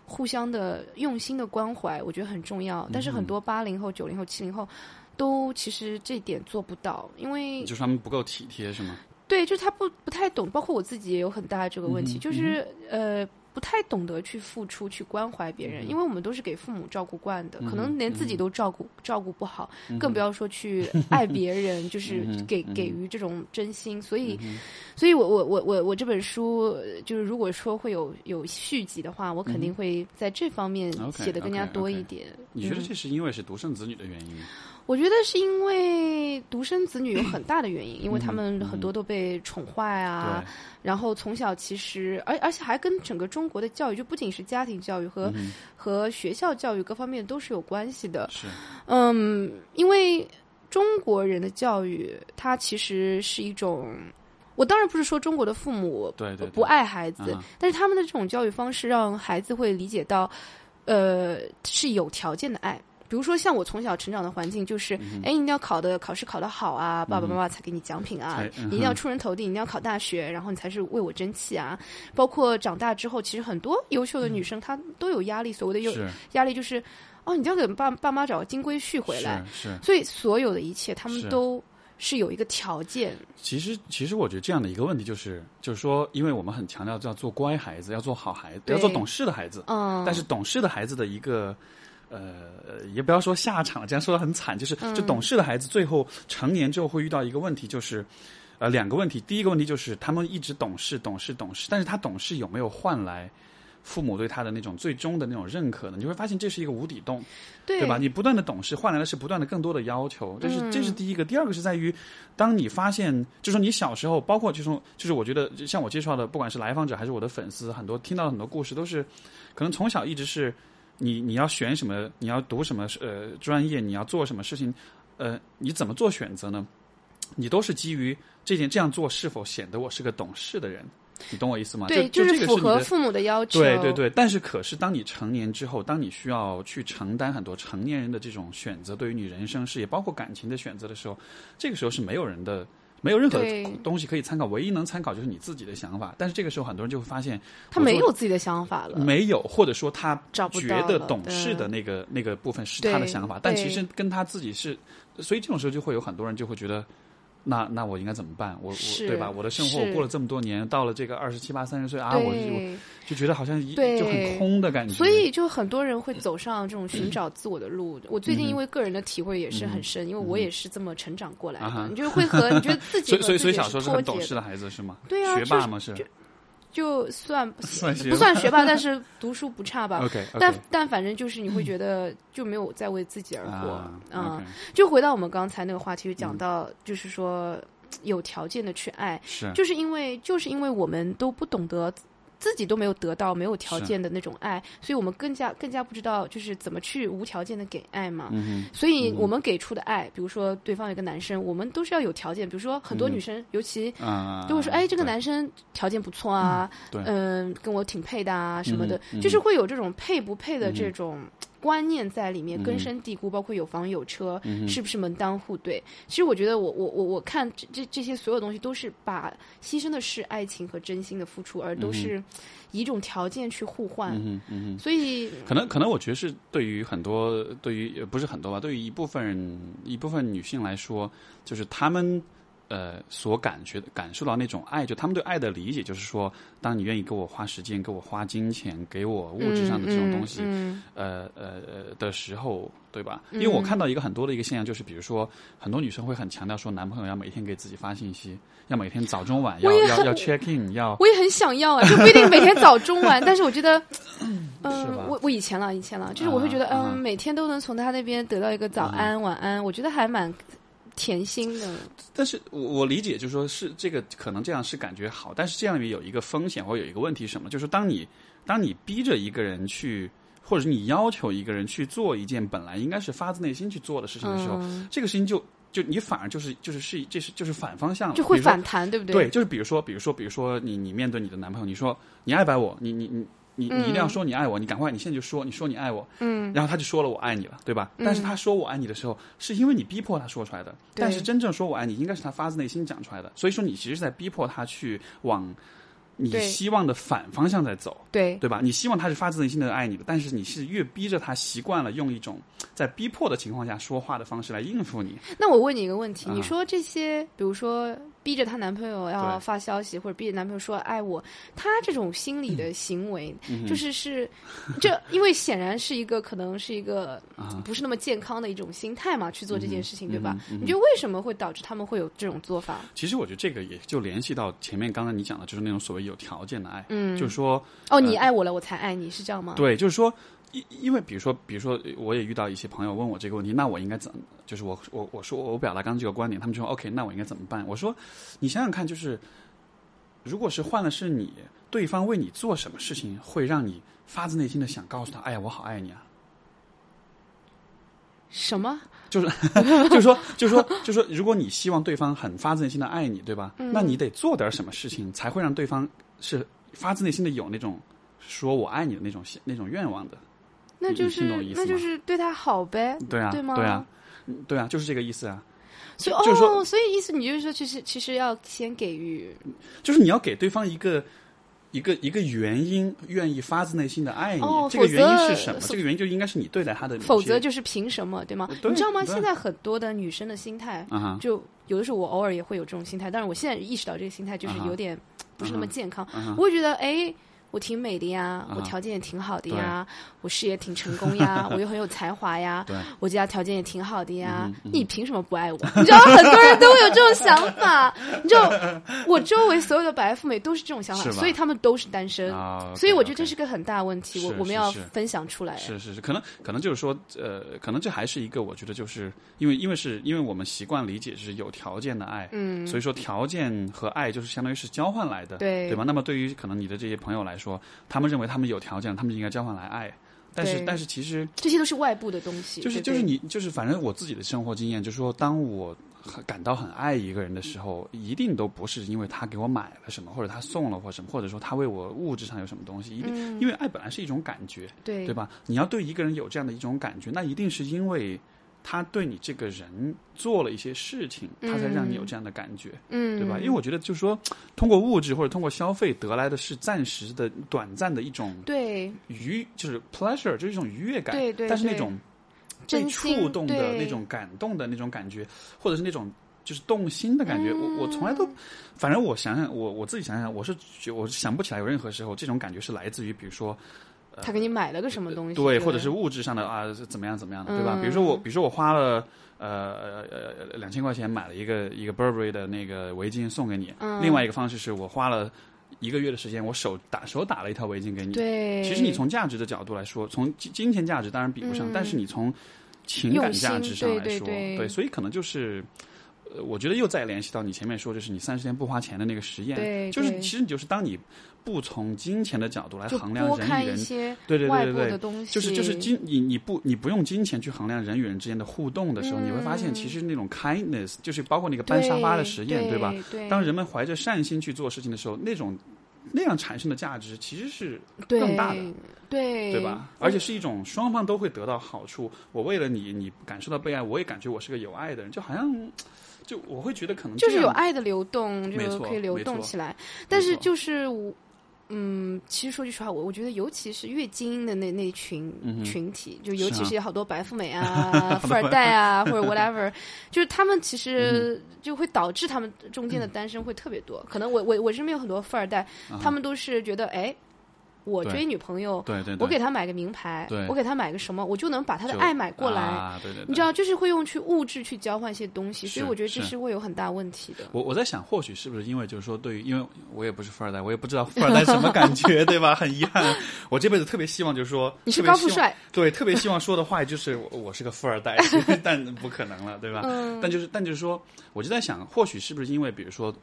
互相的用心的关怀，我觉得很重要。但是很多八零后、九零后、七零后都其实这点做不到，因为就是他们不够体贴是吗？对，就是他不不太懂，包括我自己也有很大的这个问题，嗯就是呃不太懂得去付出、去关怀别嗯人，因为我们都是给父母照顾惯的，可能连自己都照顾、照顾不好，嗯更不要说去爱别人，就是给、给予这种真心。所以，所以我我我我我这本书呃就是如果说会有有续集的话，我肯定会在这方面写的更加多一点。你觉得嗯。这是因为是独生子女的原因吗？我觉得是因为独生子女有很大的原因，因为他们嗯很多都被宠坏啊，对，然后从小其实，而而且还跟整个中国的教育，就不仅是家庭教育和、嗯和学校教育各方面都是有关系的。是嗯，因为中国人的教育，它其实是一种。我当然不是说中国的父母不爱孩子，啊但是他们的这种教育方式让孩子会理解到，呃，是有条件的爱。比如说像我从小成长的环境就是，哎、你一定要考的考试考得好啊，爸爸妈妈才给你奖品啊，嗯你一定要出人头地，你一定要考大学，然后你才是为我争气啊。包括长大之后，其实很多优秀的女生她都有压力，所谓的有是。压力就是，哦，你就要给爸爸妈找个金龟婿回来，是是。所以所有的一切他们都是有一个条件，其实，其实我觉得这样的一个问题就是，就是说，因为我们很强调要做乖孩子，要做好孩子，要做懂事的孩子。嗯，但是懂事的孩子的一个，呃，也不要说下场，这样说的很惨，就是嗯就懂事的孩子最后成年之后会遇到一个问题，就是。呃，两个问题。第一个问题就是他们一直懂事、懂事、懂事，但是他懂事有没有换来父母对他的那种最终的那种认可呢？你会发现这是一个无底洞。对对吧？你不断的懂事，换来的是不断的更多的要求，这是这是第一个。第二个是在于，当你发现，就是说你小时候，包括就是说就是我觉得，像我介绍的，不管是来访者还是我的粉丝，很多听到的很多故事都是，可能从小一直是你你要选什么，你要读什么呃专业，你要做什么事情，呃，你怎么做选择呢？你都是基于这件这样做是否显得我是个懂事的人，你懂我意思吗？对，就这个你的符合父母的要求，对对对，但是可是当你成年之后，当你需要去承担很多成年人的这种选择，对于你人生事业包括感情的选择的时候，这个时候是没有人的。没有任何东西可以参考，唯一能参考就是你自己的想法。但是这个时候，很多人就会发现，他没有自己的想法了，没有，或者说他觉得懂事的那个那个部分是他的想法，但其实跟他自己是，所以这种时候就会有很多人就会觉得，那那我应该怎么办？我我对吧？我的生活我过了这么多年，到了这个二十七八、三十岁啊，我就，就觉得好像一对就很空的感觉。所以就很多人会走上这种寻找自我的路。我最近因为个人的体会也是很深，因为我也是这么成长过来的。你就会和你觉得自己所以所以所以小时候是很懂事的孩子是吗？对啊学霸吗？是就就算算 (laughs) 不算学霸，(laughs) 但是读书不差吧。OK，但但反正就是你会觉得就没有在为自己而活。啊嗯就回到我们刚才那个话题，就讲嗯。到就是说有条件的去爱，是。就是因为就是因为我们都不懂得。自己都没有得到没有条件的那种爱，所以我们更加更加不知道就是怎么去无条件的给爱嘛。嗯所以我们给出的爱，比如说对方有个男生，我们都是要有条件。比如说很多女生，尤其都会说：“哎，这个男生条件不错啊，对。嗯，跟我挺配的啊，什么的，就是会有这种配不配的这种观念在里面，嗯根深蒂固。包括有房有车，嗯是不是门当户对？其实我觉得我，我我我看这这这些所有东西，都是把牺牲的是爱情和真心的付出，而都是以一种条件去互换。嗯嗯嗯。所以，可能可能我觉得是对于很多对于也不是很多吧，对于一部分一部分女性来说，就是她们呃所感觉感受到那种爱，就他们对爱的理解，就是说，当你愿意给我花时间、给我花金钱、给我物质上的这种东西，嗯。呃呃呃的时候，对吧？因为我看到一个很多的一个现象，就是比如说很多女生会很强调说，男朋友要每天给自己发信息，要每天早中晚要要要 check in，要我也很想要啊，就不一定每天早中晚，(laughs) 但是我觉得，(laughs) 嗯、我我以前了，以前了，就是我会觉得，嗯、每天都能从他那边得到一个早安、晚安，我觉得还蛮甜心的。但是我我理解，就是说是这个可能这样是感觉好，但是这样里面有一个风险或有一个问题是什么？就是当你当你逼着一个人去，或者是你要求一个人去做一件本来应该是发自内心去做的事情的时候，嗯这个事情就就你反而就是就是是这是就是反方向了，就会反弹，对不对，对？就是比如说，比如说，比如说你你面对你的男朋友，你说你爱不爱我？你你你你你一定要说你爱我，你赶快你现在就说你说你爱我，嗯，然后他就说了我爱你了，对吧？但是他说我爱你的时候，是因为你逼迫他说出来的，但是真正说我爱你，应该是他发自内心讲出来的。所以说你其实是在逼迫他去往你希望的反方向在走。对对吧？你希望他是发自内心的爱你的，但是你是越逼着他习惯了用一种在逼迫的情况下说话的方式来应付你。那我问你一个问题，啊你说这些，比如说逼着她男朋友要发消息，或者逼着男朋友说爱我，她这种心理的行为，嗯就是是这，因为显然是一个可能是一个啊。不是那么健康的一种心态嘛，去做这件事情，对吧？你觉得为什么会导致他们会有这种做法？其实我觉得这个也就联系到前面刚才你讲的，就是那种所谓有条件的爱，嗯。就是说，哦，你爱我了，我才爱你，是这样吗？对，就是说，因因为比如说，比如说，我也遇到一些朋友问我这个问题，那我应该怎？就是我我我说我表达刚刚这个观点，他们就说 OK，那我应该怎么办？我说，你想想看，就是如果是换了是你，对方为你做什么事情会让你发自内心的想告诉他，哎呀，我好爱你啊。什么？(laughs) 就是就是说，就是说，就是说，如果你希望对方很发自内心的爱你，对吧？嗯那你得做点什么事情，才会让对方是发自内心的有那种说我爱你的那种那种愿望的。那就是那就是对他好呗，对啊，对吗？啊，嗯对啊，就是这个意思啊。所以哦，所以意思你就是说，其实其实要先给予，就是你要给对方一个一个一个原因，愿意发自内心的爱你。哦这个原因是什么？这个原因就应该是你对待他的，否则就是凭什么，对吗？对你知道吗？现在很多的女生的心态，啊就有的时候我偶尔也会有这种心态，但是我现在意识到这个心态就是有点不是那么健康。我会觉得，哎，我挺美的呀，啊我条件也挺好的呀，我事业挺成功呀，(laughs) 我又很有才华呀对，我家条件也挺好的呀你凭什么不爱我？你知道，很多人都会有这种想法。你知道，我周围所有的白富美都是这种想法，所以他们都是单身。啊，所以我觉得这是个很大问题，我我们要分享出来。是是是，可能可能就是说，呃，可能这还是一个，我觉得就是因为因为是因为我们习惯理解是有条件的爱，嗯，所以说条件和爱就是相当于是交换来的，对对吧？那么对于可能你的这些朋友来说，他们认为他们有条件，他们就应该交换来爱，但是但是其实这些都是外部的东西，就是就是你就是反正我自己的生活经验，就是说当我很感到很爱一个人的时候，一定都不是因为他给我买了什么，或者他送了或什么，或者说他为我物质上有什么东西，一定、嗯。因为爱本来是一种感觉，对。对吧？你要对一个人有这样的一种感觉，那一定是因为他对你这个人做了一些事情，他才让你有这样的感觉，嗯，对吧？因为我觉得就是说，通过物质或者通过消费得来的是暂时的、短暂的一种对愉，就是 pleasure，就是一种愉悦感，对对对但是那种被触动的那种感动的那种感觉，或者是那种。就是动心的感觉，我我从来嗯都，反正我想想，我我自己想想，我是觉我是想不起来有任何时候这种感觉是来自于，比如说他给你买了个什么东西，对，或者是物质上的啊，怎么样怎么样的，对吧？嗯比如说我，比如说我花了呃呃两千块钱买了一个一个 Burberry 的那个围巾送给你，嗯另外一个方式是我花了一个月的时间，我手打手打了一条围巾给你。对，其实你从价值的角度来说，从金金钱价值当然比不上，嗯但是你从情感价值上来对说，对对所以可能就是。呃，我觉得又再联系到你前面说，就是你三十天不花钱的那个实验，对就是其实你就是当你不从金钱的角度来衡量人与人对对对对对就是就是金你你不你不用金钱去衡量人与人之间的互动的时候，你会发现其实那种 kindness 就是包括那个搬沙发的实验，对吧？？当人们怀着善心去做事情的时候，那种那样产生的价值其实是更大的，对对吧？而且是一种双方都会得到好处。我为了你，你感受到被爱，我也感觉我是个有爱的人，就好像就我会觉得可能就是有爱的流动，就可以流动起来。但是就是我，嗯，其实说句实话，我我觉得尤其是越精英的那那群、嗯群体，就尤其是有好多白富美啊、(laughs) 富二代啊，或者 (laughs) whatever，就是他们其嗯实就会导致他们中间的单身会特别多。可能我我我身边有很多富二代，他们都是觉得哎。我追女朋友，对对对，我给她买个名牌对，我给她买个什么，我就能把她的爱买过来。啊、对对对你知道，就是会用去物质去交换一些东西，所以我觉得这是是会有很大问题的。我我在想，或许是不是因为就是说，对于因为我也不是富二代，我也不知道富二代什么感觉，(laughs) 对吧？很遗憾，我这辈子特别希望就是说，你是高富帅，对，特别希望说的话就是我我是个富二代，(laughs) 但不可能了，对吧？嗯但就是但就是说，我就在想，或许是不是因为比如说，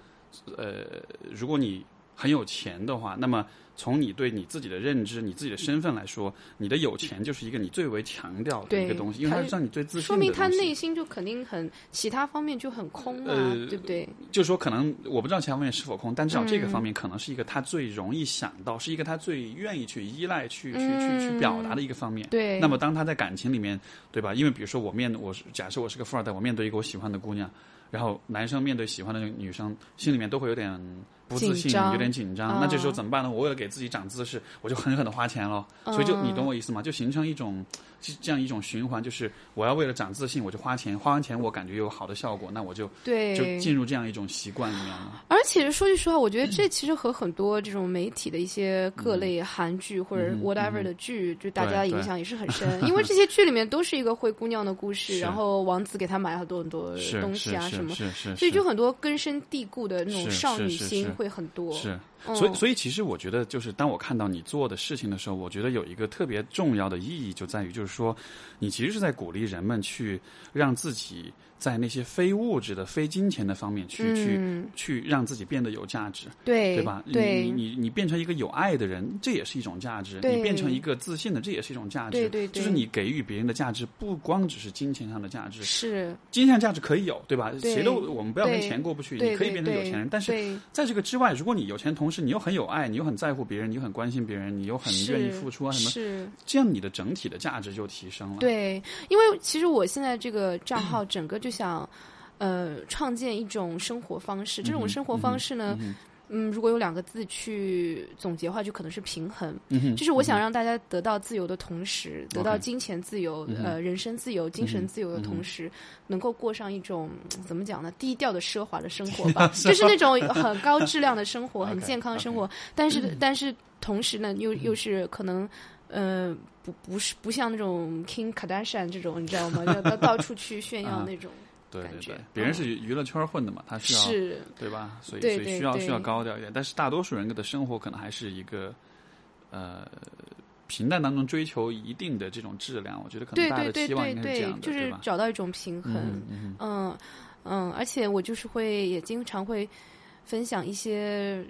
呃，如果你很有钱的话，那么从你对你自己的认知、你自己的身份来说，你的有钱就是一个你最为强调的一个东西，因为它他是让你最自信说明他内心就肯定很其他方面就很空啊，呃对不对？就是说，可能我不知道其他方面是否空，但至少这嗯个方面可能是一个他最容易想到，是一个他最愿意去依赖、去去去嗯去表达的一个方面。对。那么，当他在感情里面，对吧？因为比如说我面我是假设我是个富二代，我面对一个我喜欢的姑娘，然后男生面对喜欢的女生，心里面都会有点不自信，有点紧张。嗯那这时候怎么办呢？我为了给自己长姿势，我就狠狠的花钱了。所以就你懂我意思吗？就形成一种这样一种循环，就是我要为了长自信，我就花钱，花完钱我感觉有好的效果，那我就对，就进入这样一种习惯里面了。而且说句实话，我觉得这其实和很多这种媒体的一些各类韩剧或者嗯 whatever 的剧，就大家的影响也是很深。(laughs) 因为这些剧里面都是一个灰姑娘的故事，然后王子给她买很多很多东西啊什么，是是，所以就很多根深蒂固的那种少女心会很多。是，所以所以其实我觉得，就是当我看到你做的事情的时候，我觉得有一个特别重要的意义，就在于就是说，你其实是在鼓励人们去让自己在那些非物质的、非金钱的方面去、嗯。去去让自己变得有价值，对对吧？对你你你变成一个有爱的人，这也是一种价值；你变成一个自信的，这也是一种价值。对对对就是你给予别人的价值，不光只是金钱上的价值，是，金钱价值可以有，对吧？对谁都我们不要跟钱过不去，对你可以变成有钱人，但是在这个之外，如果你有钱同同时你又很有爱，你又很在乎别人，你又很关心别人，你又很愿意付出啊什么，是。这样你的整体的价值就提升了。对，因为其实我现在这个账号整个就想，呃，创建一种生活方式。这种生活方式呢，嗯嗯，如果有两个字去总结的话，就可能是平衡。就是我想让大家得到自由的同时，得到金钱自由、嗯呃人身自由、精神自由的同时，能够过上一种嗯怎么讲呢？低调的奢华的生活吧，(laughs) 就是那种很高质量的生活、(laughs) 很健康的生活。但是，但是同时呢，又又是可能。呃，不，不是不像那种 King Kardashian 这种，你知道吗？要到到处去炫耀啊那种，对对对，别人是娱乐圈混的嘛，他需要是对吧？所以所以需要需要高调一点，但是大多数人的生活可能还是一个呃平淡当中追求一定的这种质量，我觉得可能大家期望对对应该是这样，的，就是对吧？找到一种平衡。嗯嗯，而且我就是会也经常会分享一些，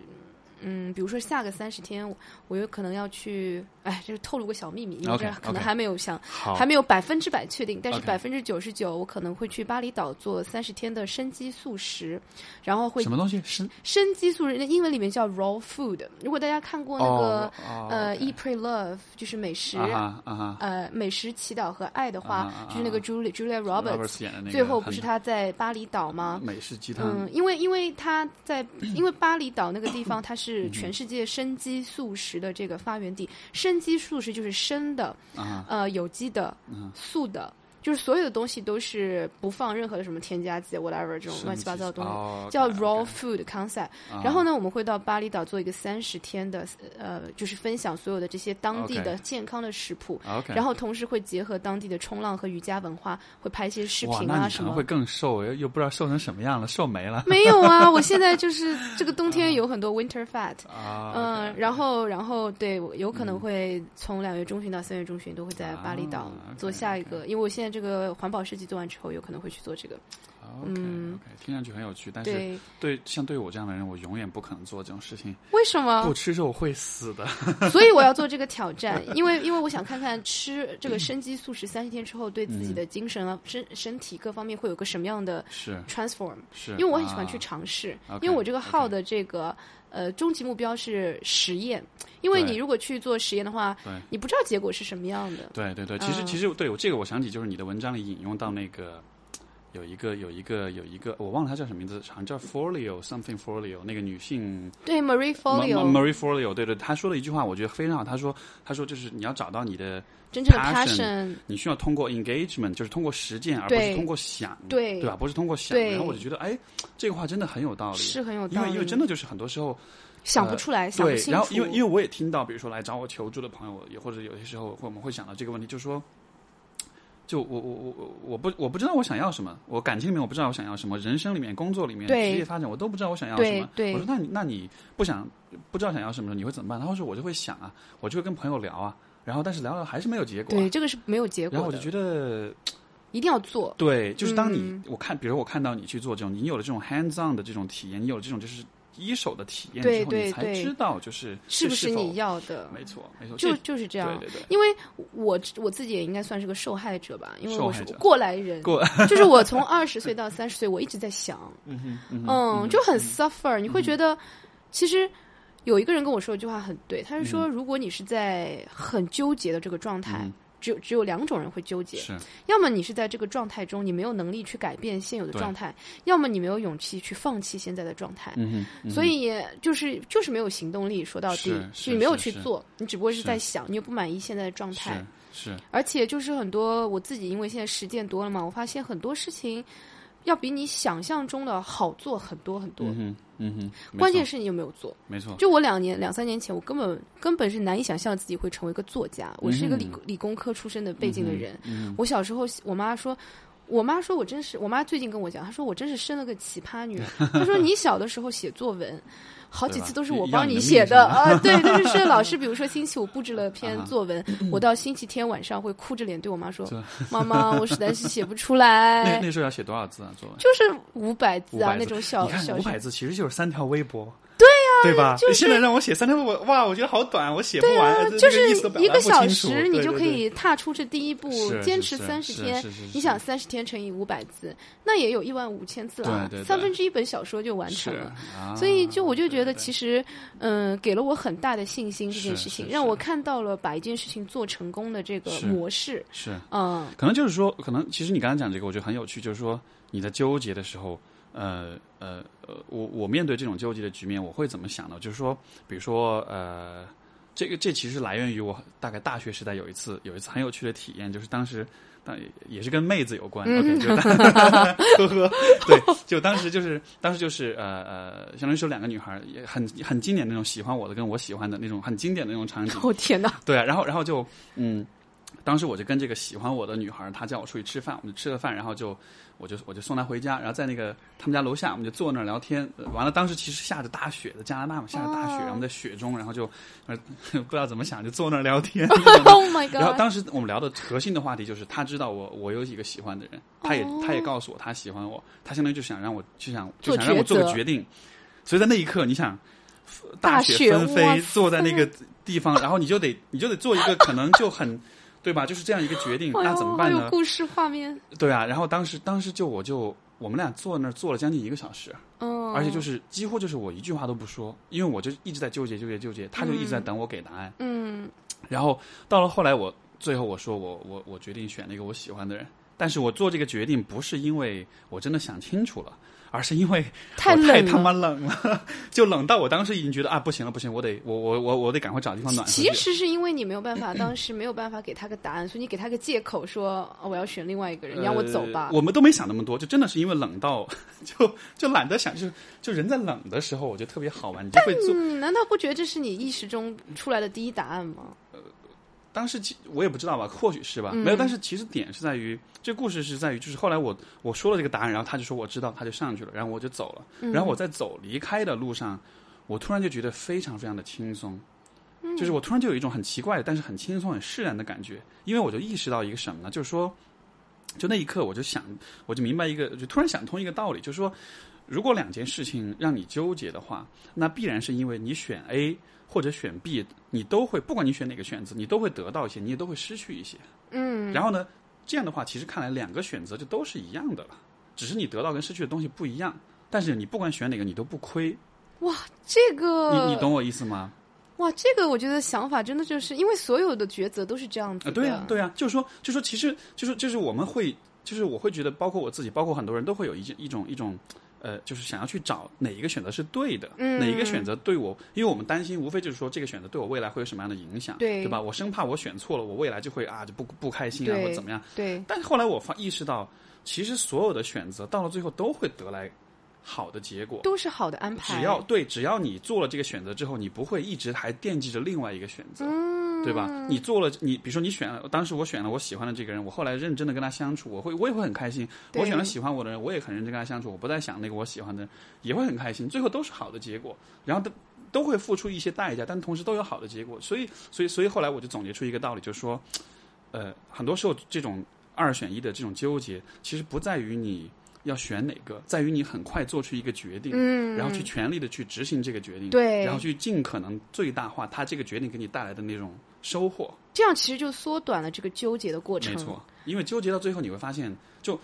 嗯，比如说下个三十天，我我有可能要去，哎，这是透露个小秘密，因为这可能还没有想好，还没有百分之百确定，但是百分之九十九，我可能会去巴厘岛做三十天的生机素食，然后会什么东西？生？生机素食，那英文里面叫 raw food。如果大家看过那个、哦呃 Eat Pray Love，就是美食。啊呃，美食、祈祷和爱的话，就是那个 Julia Julia Roberts，, 演的那个最后不是他在巴厘岛吗？美食鸡汤。嗯，因为因为他在，因为巴厘岛那个地方，它嗯是全世界生机素食的这个发源地。生机素食就是生的，啊。呃，有机的、嗯。素的，就是所有的东西都是不放任何的什么添加剂，whatever 这种乱七八糟的东西。哦叫 raw food concept，、啊然后呢，我们会到巴厘岛做一个三十天的，呃，就是分享所有的这些当地的健康的食谱然后同时会结合当地的冲浪和瑜伽文化，会拍一些视，频啊什么会。更瘦，又又不知道瘦成什么样了，瘦没了没有啊，我现在就是 (laughs) 这个冬天有很多 winter fat，啊。嗯然后然后对，我有可能会从两月中旬到三月中旬都会在巴厘岛啊做下一个，因为我现在这个环保设计做完之后，有可能会去做这个。嗯听上去很有趣，但是对，像对我这样的人，我永远不可能做这种事情，为什么不？吃肉会死的。(laughs) 所以我要做这个挑战，因为因为我想看看吃这个生机素食三十天之后，对自己的精神啊、身身体各方面会有个什么样的是 transform。是，因为我很喜欢去啊尝试因为我这个号的这个呃终极目标是实验，因为你如果去做实验的话，对你不知道结果是什么样的。对对对，其实嗯其实对我这个我想起就是你的文章里引用到那个。有一个有一个有一个，我忘了她叫什么名字，好像叫 Folio something Folio，那个女性对，Marie Folio Ma- Marie Folio，对对，她说了一句话，我觉得非常好。她说她说就是你要找到你的，真正的 passion 你需要通过 engagement，就是通过实践，而不是通过想，对对吧？不是通过想。然后我就觉得，哎，这个话真的很有道理，是很有因道理。因为因为真的就是很多时候想不出来，想不对，清楚。然后因为因为我也听到，比如说来找我求助的朋友，也或者有些时候我们会想到这个问题，就是说，就我我我我我不我不知道我想要什么，我感情里面我不知道我想要什么，人生里面、工作里面、职业发展我都不知道我想要什么。我说那你那你不想不知道想要什么，你会怎么办？他会说我就会想啊，我就会跟朋友聊啊，然后但是聊聊还是没有结果啊、对这个是没有结果，然后我就觉得，一定要做。对，就是当你、嗯我看，比如我看到你去做这种，你有了这种 hands on 的这种体验，你有了这种就是一手的体验对对对知道就是是不是你要的？没错，没错，就就是这样。对对对，因为我我自己也应该算是个受害者吧，因为我是过来人，过就是我从二十岁到三十岁，我一直在想，嗯哼，嗯嗯，就很 suffer。你会觉得，其实有一个人跟我说一句话很对，他是说，如果你是在很纠结的这个状态嗯，只有只有两种人会纠结，是。要么你是在这个状态中，你没有能力去改变现有的状态；要么你没有勇气去放弃现在的状态。嗯，嗯。所以就是就是没有行动力，说到底你没有去做，你只不过是是。在想，你又不满意现在的状态。是是。而且就是很多我自己，因为现在实践多了嘛，我发现很多事情要比你想象中的好做很多很多。嗯哼嗯哼，关键是你有没有做。没错，就我两年两三年前，我根本根本是难以想象自己会成为一个作家。我是一个理、嗯理工科出身的背景的人。嗯我小时候，我妈说。我妈说：“我真是，我妈最近跟我讲，她说我真是生了个奇葩女儿。她说你小的时候写作文，好几次都是我帮你写的啊，对，但是是老师，比如说星期五布置了篇作文，我到星期天晚上会哭着脸对我妈说：‘妈妈，我实在是写不出来。那时候要写多少字啊？作文？就是五百字啊，那种小小五百字其实就是三条微博。对吧？就是现在让我写三天，我哇，我觉得好短，我写不完，就是一个小时，你就可以踏出这第一步是，坚持三十天你想，三十天乘以五百字，那也有一万五千字了三分之一本小说就完成了。啊所以，就我就觉得，其实，嗯、给了我很大的信心。这件事情让我看到了把一件事情做成功的这个模式。是嗯，可能就是说，可能其实你刚才讲这个，我觉得很有趣，就是说你在纠结的时候，呃呃呃，我我面对这种纠结的局面，我会怎么想呢？就是说，比如说呃，这个这其实来源于我大概大学时代有一次有一次很有趣的体验，就是当时。当也是跟妹子有关、k (laughs) 就呵呵，对，就当时就是当时就是呃呃，相当于是有两个女孩儿，也很很经典那种喜欢我的跟我喜欢的那种很经典的那种场景，哦天哪，对啊，然后然后就嗯，当时我就跟这个喜欢我的女孩儿，她叫我出去吃饭，我们就吃了饭，然后就我就我就送她回家，然后在那个他们家楼下，我们就坐那儿聊天。呃完了，当时其实下着大雪的，加拿大嘛，下着大雪，哦然后在雪中，然后就呃 (laughs) 不知道怎么想，就坐那儿聊天。Oh my 然后 god！当时我们聊的核心的话题就是，他知道我我有几个喜欢的人，他也、哦他也告诉我他喜欢我，他相当于就想让我就想就想让我做个决定，所以在那一刻，你想大雪雪纷飞，坐在那个地方，然后你就得你就得做一个可能就很对吧，就是这样一个决定，哎那怎么办呢？故事画面。对啊，然后当时当时就我就我们俩坐那儿坐了将近一个小时，嗯，而且就是几乎就是我一句话都不说，因为我就一直在纠结纠结纠结，他就一直在等我给答案。嗯，然后到了后来我，最后我说我我我决定选那个我喜欢的人，但是我做这个决定不是因为我真的想清楚了，而是因为 (laughs) 太我太。他妈冷了，就冷到我当时已经觉得啊不行了不行，我得我我我我得赶快找地方暖和其。实是因为你没有办法，当时没有办法给他个答案，所以你给他个借口说、哦我要选另外一个人，你让我走吧呃。我们都没想那么多，就真的是因为冷到 (laughs) 就就懒得想，就就人在冷的时候，我觉得特别好玩，你就会做。嗯，难道不觉得这是你意识中出来的第一答案吗？当时其我也不知道吧，或许是吧，嗯没有。但是其实点是在于，这故事是在于，就是后来我我说了这个答案，然后他就说我知道，他就上去了，然后我就走了。嗯然后我在走离开的路上，我突然就觉得非常非常的轻松，嗯就是我突然就有一种很奇怪的，但是很轻松、很释然的感觉，因为我就意识到一个什么呢？就是说，就那一刻我就想，我就明白一个，就突然想通一个道理，就是说，如果两件事情让你纠结的话，那必然是因为你选 A 或者选 B，你都会，不管你选哪个选择，你都会得到一些，你也都会失去一些。嗯，然后呢，这样的话，其实看来两个选择就都是一样的了，只是你得到跟失去的东西不一样。但是你不管选哪个，你都不亏。哇这个你你懂我意思吗？哇，这个我觉得想法真的就是因为所有的抉择都是这样子。对呀、对呀、就是说，就是说，其实就是就是我们会，就是我会觉得，包括我自己，包括很多人都会有一一种一种。呃，就是想要去找哪一个选择是对的，嗯哪一个选择对我，因为我们担心，无非就是说这个选择对我未来会有什么样的影响，对对吧？我生怕我选错了，我未来就会啊就不不开心啊，或者怎么样。对，但是后来我发意识到，其实所有的选择到了最后都会得来好的结果。都是好的安排。只要对，只要你做了这个选择之后，你不会一直还惦记着另外一个选择，嗯，对吧？你做了，你比如说你选了，当时我选了我喜欢的这个人，我后来认真的跟他相处，我会我也会很开心。我选了喜欢我的人，我也很认真跟他相处，我不再想那个我喜欢的人，也会很开心。最后都是好的结果，然后都都会付出一些代价，但同时都有好的结果。所以，所以，所以后来我就总结出一个道理，就是说，呃，很多时候这种二选一的这种纠结，其实不在于你要选哪个，在于你很快做出一个决定，嗯，然后去全力的去执行这个决定，对然后去尽可能最大化他这个决定给你带来的那种收获。这样其实就缩短了这个纠结的过程。没错，因为纠结到最后你会发现，就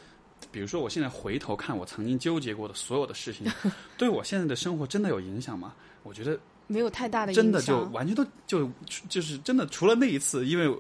比如说我现在回头看我曾经纠结过的所有的事情，(laughs) 对我现在的生活真的有影响吗？我觉得没有太大的影响。真的就完全都就就是真的，除了那一次，因为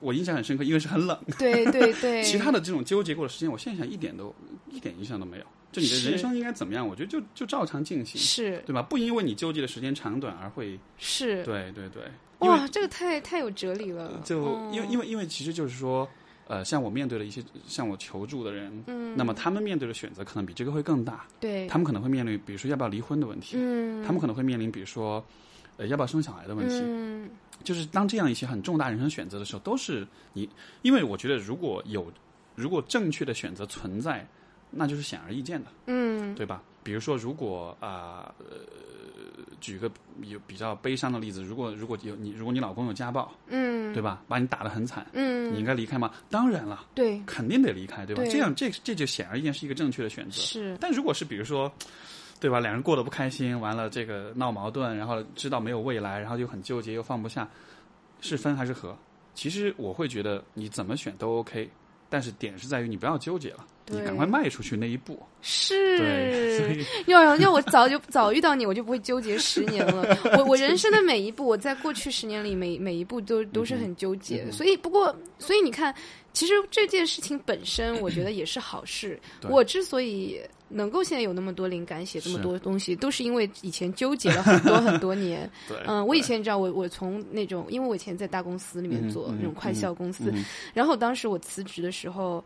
我印象很深刻，因为是很冷，对对对，(laughs) 其他的这种纠结过的时间，我现在想一点都一点影响都没有。就你的人生应该怎么样？我觉得就就照常进行，是对吧？不因为你纠结的时间长短而会，是对对对，哇，这个太太有哲理了。就嗯因为因为因为其实就是说，呃，像我面对的一些向我求助的人，嗯，那么他们面对的选择可能比这个会更大，对，他们可能会面临比如说要不要离婚的问题，嗯，他们可能会面临比如说。呃，要不要生小孩的问题，嗯就是当这样一些很重大人生选择的时候，都是你，因为我觉得如果有如果正确的选择存在，那就是显而易见的，嗯对吧？比如说，如果啊呃举个有比较悲伤的例子，如果如果有你，如果你老公有家暴，嗯，对吧？把你打得很惨，嗯，你应该离开吗？当然了，对肯定得离开，对吧？对这样这这就显而易见是一个正确的选择。是但如果是比如说，对吧？两人过得不开心，完了这个闹矛盾，然后知道没有未来，然后又很纠结，又放不下，是分还是合？其实我会觉得你怎么选都 OK，但是点是在于你不要纠结了，你对赶快迈出去那一步。是，对，所以 (laughs) 要要要我早就早遇到你，我就不会纠结十年了。我我人生的每一步，我在过去十年里每每一步都都是很纠结。嗯所以不过，所以你看，其实这件事情本身，我觉得也是好事。(clears throat) 我之所以能够现在有那么多灵感，写这么多东西，都是因为以前纠结了很多很多年。(laughs) 对，嗯，我以前你知道，我我从那种，因为我以前在大公司里面做那种快销公司，嗯然后当时我辞职的时候，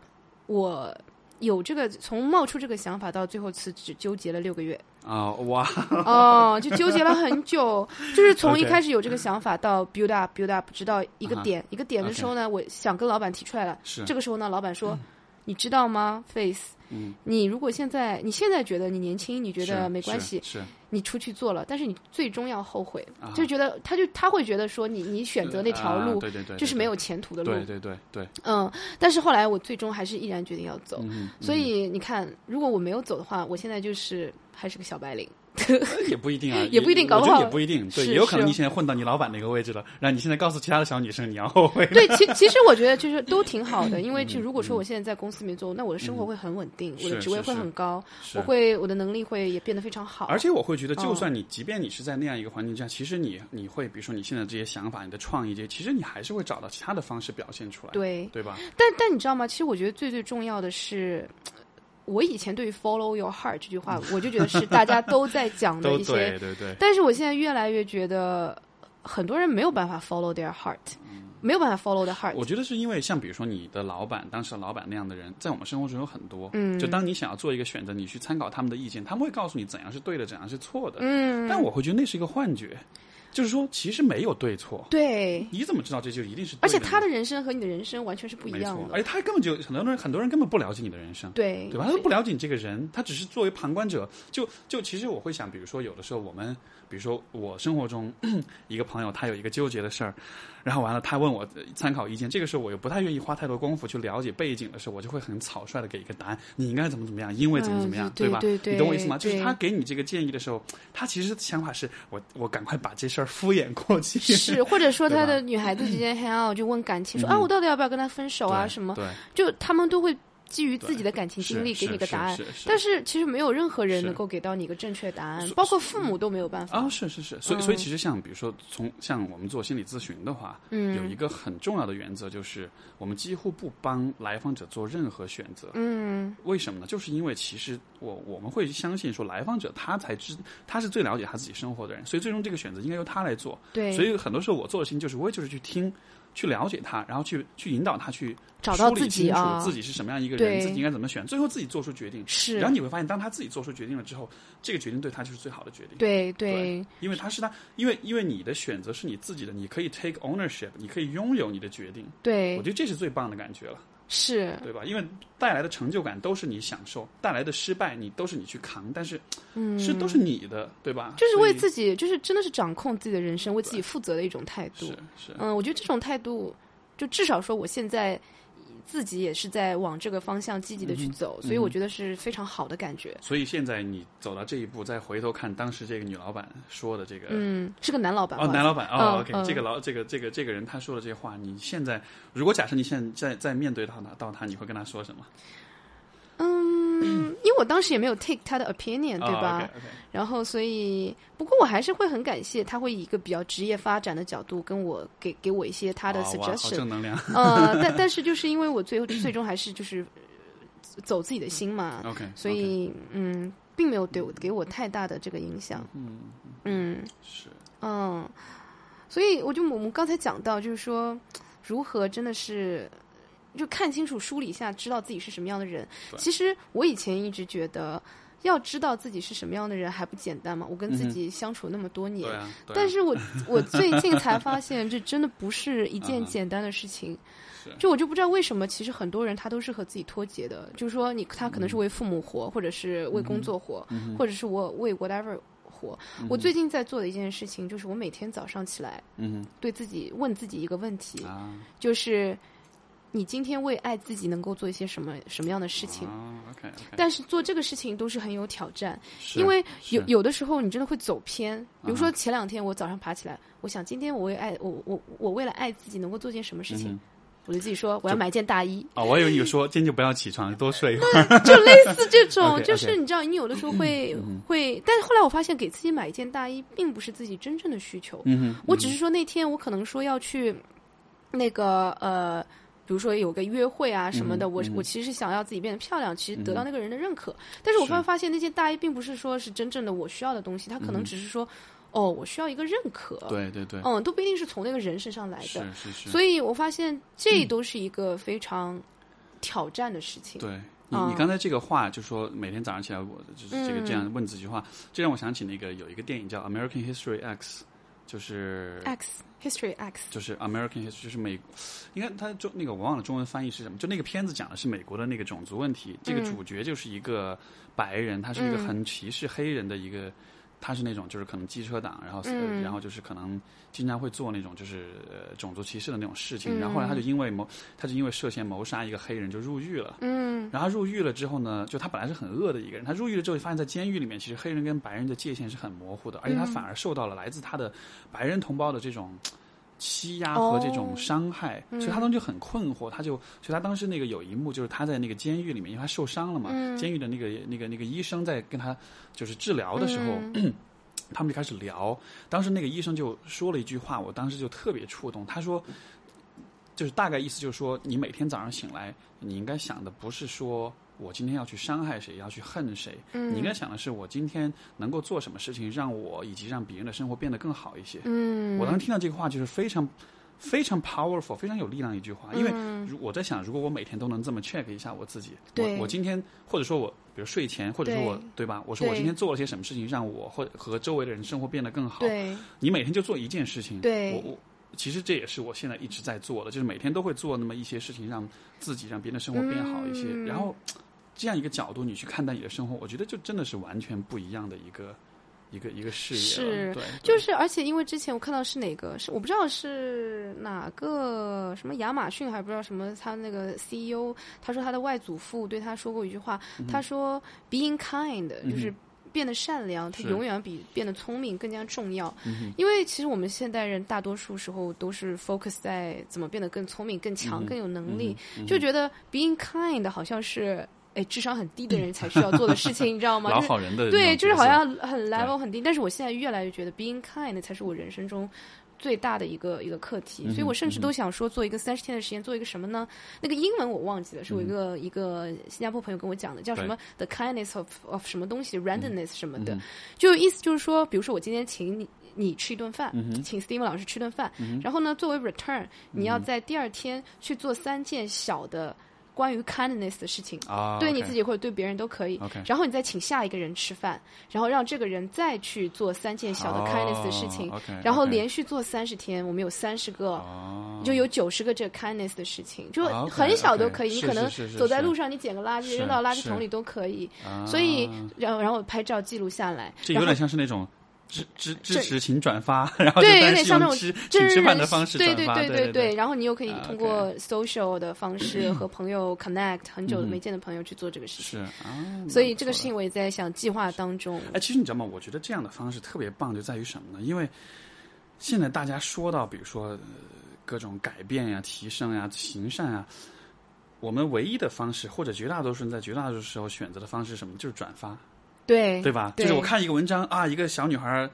我有这个从冒出这个想法到最后辞职，纠结了六个月。啊、哇，哦，就纠结了很久，(laughs) 就是从一开始有这个想法到 build up build up，直到一个点、一个点的时候呢，我想跟老板提出来了。是。这个时候呢，老板说：“你知道吗，Face？嗯，你如果现在你现在觉得你年轻，你觉得没关系，是是你出去做了，但是你最终要后悔，啊就觉得他就他会觉得说你你选择那条路啊对对对，就是没有前途的路。对对对对，嗯，但是后来我最终还是毅然决定要走。嗯，所以你看，如果我没有走的话，我现在就是还是个小白领。(laughs) 也不一定啊，(laughs) 也不一定搞不好也不一定，对，也有可能你现在混到你老板那个位置了，然后你现在告诉其他的小女生你要 (laughs) 后悔。对，其其实我觉得就是都挺好的，因为嗯就如果说我现在在公司里面做，那我的生活会很稳定，我的职位会很高，我会我的能力会也变得非常好。而且我会觉得，就哦算你，即便你是在那样一个环境下，其实你你会，比如说你现在这些想法、你的创意这些，其实你还是会找到其他的方式表现出来，对，对吧？但但你知道吗？其实我觉得最最重要的是。我以前对于 “follow your heart” 这句话，我就觉得是大家都在讲的一些 (laughs) 对对对，但是我现在越来越觉得，很多人没有办法 follow their heart，、没有办法 follow their heart。我觉得是因为像比如说你的老板，当时的老板那样的人，在我们生活中有很多。嗯就当你想要做一个选择，你去参考他们的意见，他们会告诉你怎样是对的，怎样是错的。嗯，但我会觉得那是一个幻觉，就是说其实没有对错。对，你怎么知道这就一定是对而且他的人生和你的人生完全是不一样的。而且他根本就很多人很多人根本不了解你的人生。对对吧？他都不了解你这个人，他只是作为旁观者。就就其实我会想，比如说有的时候我们，比如说我生活中 (clears throat) 一个朋友，他有一个纠结的事儿，然后完了他问我呃参考意见，这个时候我又不太愿意花太多功夫去了解背景的时候，我就会很草率的给一个答案，你应该怎么怎么样，因为怎么怎么样，嗯对吧？对对你懂我意思吗？就是他给你这个建议的时候，他其实想法是我我赶快把这事儿敷衍过去。是，或者说 (laughs) 他的女孩子之间 hang out 就问感情，说嗯啊，我到底要不要跟他分手啊？什么？对，就他们都会基于自己的感情经历给你个答案但是其实没有任何人能够给到你一个正确答案，包括父母都没有办法。啊，是是是，所以所以其实像比如说从像我们做心理咨询的话，嗯有一个很重要的原则就是我们几乎不帮来访者做任何选择。嗯，为什么呢？就是因为其实我我们会相信说来访者他才知他是最了解他自己生活的人，所以最终这个选择应该由他来做。对，所以很多时候我做的事情就是我也就是去听。去了解他，然后去去引导他去找到自己啊自己是什么样一个人，对自己应该怎么选，最后自己做出决定。是然后你会发现，当他自己做出决定了之后，这个决定对他就是最好的决定。对对对，因为他是他，因为因为你的选择是你自己的，你可以 take ownership，你可以拥有你的决定。对我觉得这是最棒的感觉了，是，对吧？因为带来的成就感都是你享受，带来的失败你都是你去扛，但是嗯，是都是你的，对吧？就是为自己，就是真的是掌控自己的人生，为自己负责的一种态度是。是嗯，我觉得这种态度，就至少说我现在自己也是在往这个方向积极的去走，所以我觉得是非常好的感觉。所以现在你走到这一步，再回头看当时这个女老板说的这个。嗯，是个男老板哦，男老板哦嗯，OK，、嗯这个老这个这个这个人他说的这些话，你现在如果假设你现在在在面对到他到他，你会跟他说什么？嗯，我当时也没有 take 他的 opinion，对吧？然后，所以不过我还是会很感谢他会以一个比较职业发展的角度跟我给给我一些他的 suggestion。正能量。呃，(laughs) 但但是就是因为我最后最终还是就是呃走自己的心嘛，OK，所以嗯，并没有对我给我太大的这个影响。嗯嗯是。嗯，所以我就我们刚才讲到，就是说如何真的是就看清楚、梳理一下，知道自己是什么样的人。其实我以前一直觉得。要知道自己是什么样的人还不简单吗？我跟自己相处那么多年，对啊，啊但是我我最近才发现，这真的不是一件 (laughs) 简单的事情。是就我就不知道为什么，其实很多人他都是和自己脱节的，就是说你他可能是为父母活，或者是为工作活，嗯或者是我为 whatever 活。我最近在做的一件事情，就是我每天早上起来嗯对自己问自己一个问题就是你今天为爱自己能够做一些什么什么样的事情。但是做这个事情都是很有挑战，因为有有的时候你真的会走偏。比如说啊前两天我早上爬起来，我想今天我为爱我我我为了爱自己能够做件什么事情，嗯我就自己说我要买件大衣，哦，我以为你说今天就不要起床，多睡一会儿。(laughs) 就类似这种 (laughs) 就是你知道，你有的时候会嗯会，但是后来我发现给自己买一件大衣并不是自己真正的需求，嗯，我只是说那天我可能说要去那个呃。比如说有个约会啊什么的，我我其实是想要自己变得漂亮，其实得到那个人的认可。但是我是。突然发现那件大衣并不是说是真正的我需要的东西，它可能只是说，哦，我需要一个认可。，嗯对对对，嗯，都不一定是从那个人身上来的。是是，所以我发现这都是一个非常挑战的事情。对。你，嗯。你刚才这个话就说每天早上起来，我就是这个嗯这样问自己话，这让我想起那个有一个电影叫《American History X》，就是。X History X，就是 American History，就是美，应该它中那个我忘了中文翻译是什么，就那个片子讲的是美国的那个种族问题。这个嗯主角就是一个白人，他是一个嗯很歧视黑人的一个，他是那种就是可能机车党，然后、嗯然后就是可能经常会做那种就是呃种族歧视的那种事情。嗯然后后来他就因为谋，他就因为涉嫌谋杀一个黑人就入狱了。嗯然后入狱了之后呢，就他本来是很恶的一个人，他入狱了之后就发现，在监狱里面，其实黑人跟白人的界限是很模糊的，而且他嗯反而受到了来自他的白人同胞的这种欺压和这种哦伤害，嗯所以他当时就很困惑，他就，所以他当时那个有一幕就是他在那个监狱里面，因为他受伤了嘛，嗯监狱的那个那个那个医生在跟他就是治疗的时候。(clears throat) 他们就开始聊，当时那个医生就说了一句话，我当时就特别触动。他说，就是大概意思就是说，你每天早上醒来，你应该想的不是说我今天要去伤害谁，要去恨谁，嗯你应该想的是我今天能够做什么事情，让我以及让别人的生活变得更好一些。嗯，我当时听到这个话，就是非常非常 powerful，非常有力量一句话。因为嗯如我在想，如果我每天都能这么 check 一下我自己，对我我今天或者说我比如睡前，或者说我对对吧？我说我今天做了些什么事情，让我或和周围的人生活变得更好。你每天就做一件事情，对我我其实这也是我现在一直在做的，就是每天都会做那么一些事情，让自己让别人的生活变好一些。嗯然后这样一个角度，你去看待你的生活，我觉得就真的是完全不一样的一个一个一个事业是了。对，对就是，而且因为之前我看到是哪个，是我不知道是哪个什么亚马逊，还不知道什么，他那个 CEO 他说他的外祖父对他说过一句话，嗯他说 being kind 就是。变得善良，它永远比变得聪明更加重要。嗯因为其实我们现代人大多数时候都是 focus 在怎么变得更聪明、更强、嗯更有能力，就觉得 being kind 好像是哎智商很低的人才需要做的事情，你知道吗？老 (laughs) 就是好人的对，就是好像很 level 很低，但是我现在越来越觉得 being kind 才是我人生中最大的一个一个课题，所以我甚至都想说做一个三十天的实验，做一个什么呢？那个英文我忘记了，是我一个、嗯一个新加坡朋友跟我讲的，叫什么 the kindness of of 什么东西 randomness 什么的，嗯就意思就是说，比如说我今天请你。你吃一顿饭，嗯请 Steven 老师吃顿饭，然后呢，作为 return，你要在第二天去做三件小的关于 kindness 的事情，啊，对你自己或者对别人都可以。OK 然后你再请下一个人吃饭，然后让这个人再去做三件小的哦 kindness 的事情然后连续做三十天，我们有三十个。哦，就有九十个这个 kindness 的事情，就很小都可以。你可能走在路上，你捡个垃圾扔到垃圾桶里都可以。啊所以，然后然后拍照记录下来，这有点像是那种支支支持请转发，然后对，就有点像那种吃真请吃饭人的方式对对，对对对。然后你又可以啊通过 social 的方式 (clears throat) 和朋友 connect，很久嗯没见的朋友去做这个事情。是啊，所以这个事情我也在想计划当中。哎，其实你知道吗？我觉得这样的方式特别棒，就在于什么呢？因为现在大家说到，比如说、呃、各种改变呀、提升呀、行善啊，我们唯一的方式，或者绝大多数人在绝大多数时候选择的方式是什么？就是转发，对对吧？对就是我看一个文章啊，一个小女孩。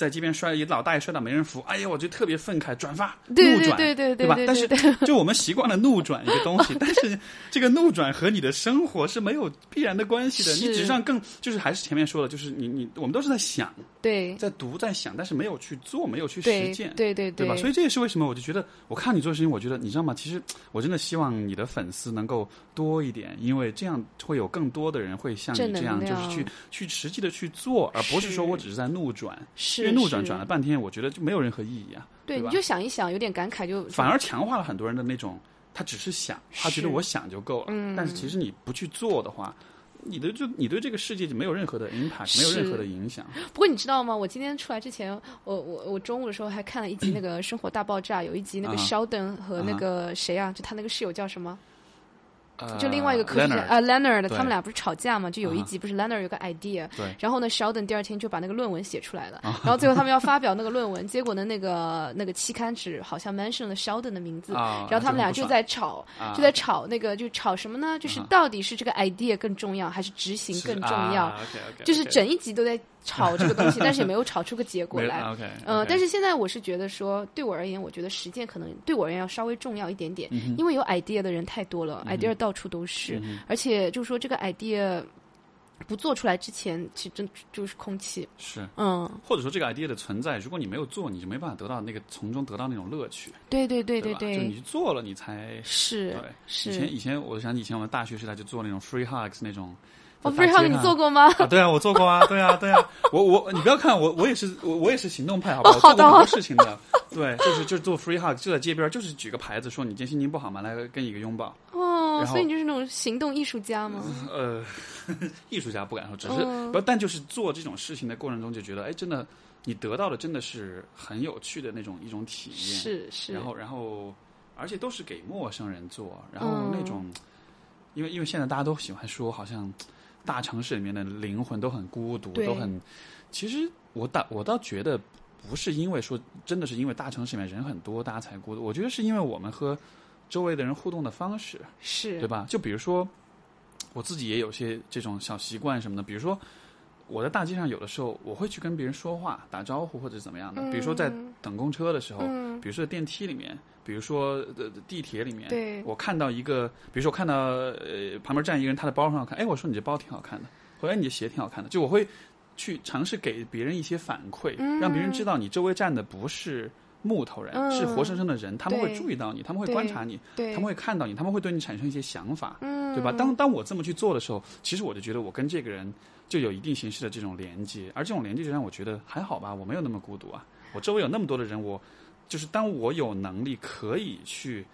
在街边摔，一老大爷摔倒没人扶，哎呀，我就特别愤慨，转发对对怒转，对对对吧？对但是就我们习惯了怒转一个东西，但是这个怒转和你的生活是没有必然的关系的，你是只是。让更就是还是前面说的，就是你你我们都是在想，对。在读在想，但是没有去做，没有去实践，对对对吧？所以这也是为什么我就觉得，我看你做事情，我觉得你知道吗？其实我真的希望你的粉丝能够多一点，因为这样会有更多的人会像你这样，就是去去实际的去做，而不是说我只是在怒转，是怒转转了半天，我觉得就没有任何意义啊。对，你就想一想，有点感慨就，反而强化了很多人的那种，他只是想，他觉得我想就够了。嗯但是其实你不去做的话，你的就你对这个世界就没有任何的 impact，没有任何的影响。不过你知道吗？我今天出来之前，我我我中午的时候还看了一集那个《生活大爆炸》，有一集那个肖登和那个谁啊，就他那个室友叫什么？呃就另外一个科学家 Leonard 啊，Leonard，他们俩不是吵架嘛？就有一啊集不是 Leonard 有个 idea，对然后呢，Sheldon 第二天就把那个论文写出来了，啊然后最后他们要发表那个论文，结果呢，那个那个期刊只好像 mention 了 Sheldon 的名字，啊，然后他们俩就在吵，啊就在吵那个就吵什么呢？就是啊到底是这个 idea 更重要，还是执行更重要？就是整一集都在吵这个东西，(laughs) 但是也没有炒出个结果来。OK，呃，但是是现在我是觉得说，对我而言，我觉得实践可能对我而言要稍微重要一点点，嗯因为有 idea 的人太多了、i d e a 到处都是，而且就是说这个 idea 不做出来之前，其实真就是空气。是，嗯，或者说这个 idea 的存在，如果你没有做，你就没办法得到那个从中得到那种乐趣，对对对对吧对就你去做了，你才是对。是。以前以前，我想起以前我们大学时代就做那种 free hugs 那种。哦在大 free hug 你做过吗？啊，对啊，我做过啊，(laughs) 对啊，对啊，我我你不要看我，我也是我我也是行动派，好不好？哦好的我做过很多事情的，对，就是就是做 free hug，就在街边，就是举个牌子说你今天心情不好嘛？来跟一个拥抱。哦，所以你就是那种行动艺术家吗？呃，(laughs) 艺术家不敢说，只是嗯不，但就是做这种事情的过程中就觉得，哎，真的，你得到的真的是很有趣的那种一种体验。是是。然后然后，而且都是给陌生人做，然后嗯那种，因为因为现在大家都喜欢说，好像大城市里面的灵魂都很孤独，都很。其实我倒我倒觉得不是因为说真的是因为大城市里面人很多，大家才孤独。我觉得是因为我们和周围的人互动的方式，是对吧？就比如说我自己也有些这种小习惯什么的，比如说。我在大街上有的时候我会去跟别人说话、打招呼或者怎么样的，比如说在等公车的时候，嗯。比如说电梯里面，比如说呃地铁里面，对。我看到一个，比如说我看到呃旁边站一个人，他的包很好看，哎，我说你这包挺好看的，或者哎你这鞋挺好看的，就我会去尝试给别人一些反馈，让别人知道你周围站的不是木头人，嗯是活生生的人，他们会注意到你，他们会观察你，他们会看到你，他们会对你产生一些想法，嗯，对吧？当当我这么去做的时候，其实我就觉得我跟这个人就有一定形式的这种连接，而这种连接就让我觉得还好吧，我没有那么孤独啊，我周围有那么多的人，我就是当我有能力可以去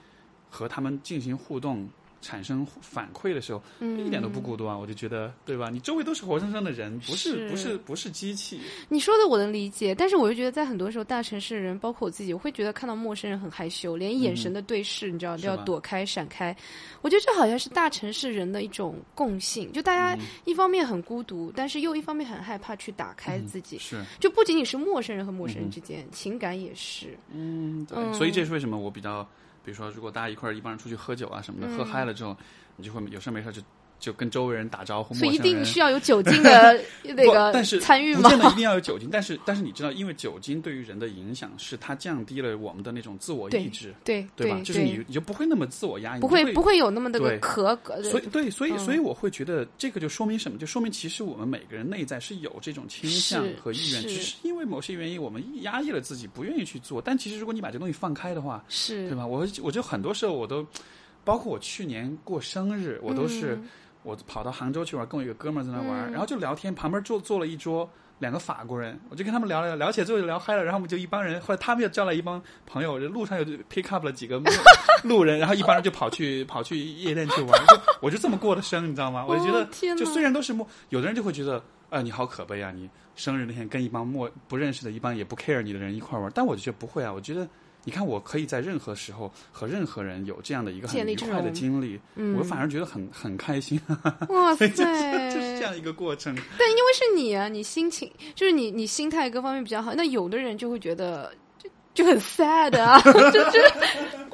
和他们进行互动。产生反馈的时候，嗯一点都不孤独啊！我就觉得，对吧？你周围都是活生生的人，不是是不是不是机器。你说的我能理解，但是我就觉得在很多时候，大城市的人，包括我自己，我会觉得看到陌生人很害羞，连眼神的对视，你知道都要躲开、闪开。我觉得这好像是大城市人的一种共性，就大嗯家一方面很孤独，但是又一方面很害怕去打开自己。是，就不仅仅是陌生人和陌生人之间，情感也是。嗯，对，嗯所以这是为什么我比较，比如说，如果大家一块儿一帮人出去喝酒啊什么的，嗯。喝嗨了之后，你就会有事没事就就跟周围人打招呼，所以一定需要有酒精的 (laughs) 那个但是参与吗？不见得一定要有酒精，但是但是你知道，因为酒精对于人的影响是它降低了我们的那种自我意志，对对吧？就是你你就不会那么自我压抑，不会会不会有那么的个对壳，所以对，所以嗯所以我会觉得这个就说明什么？就说明其实我们每个人内在是有这种倾向和意愿，只是因为某些原因我们压抑了自己，不愿意去做。但其实如果你把这东西放开的话，是对吧？我我就很多时候我都，包括我去年过生日，我都是、嗯我跑到杭州去玩，跟我一个哥们儿在那玩，嗯然后就聊天，旁边坐坐了一桌。两个法国人，我就跟他们聊聊聊起来，最后就聊嗨了。然后我们就一帮人，后来他们又叫来一帮朋友，路上又 pick up 了几个 (laughs) 路人，然后一帮人就跑去跑去夜店去玩。就我就这么过的生，你知道吗？我就觉得哦，就虽然都是陌，有的人就会觉得，啊、你好可悲啊！你生日那天跟一帮陌不认识的一帮也不 care 你的人一块玩，但我就觉得不会啊。我觉得，你看，我可以在任何时候和任何人有这样的一个很愉快的经历，嗯我反而觉得很很开心。哇塞，(laughs) 就是这样一个过程。但因为是你啊，你心情就是你你心态各方面比较好，那有的人就会觉得就就很 sad 啊，(laughs) 就就，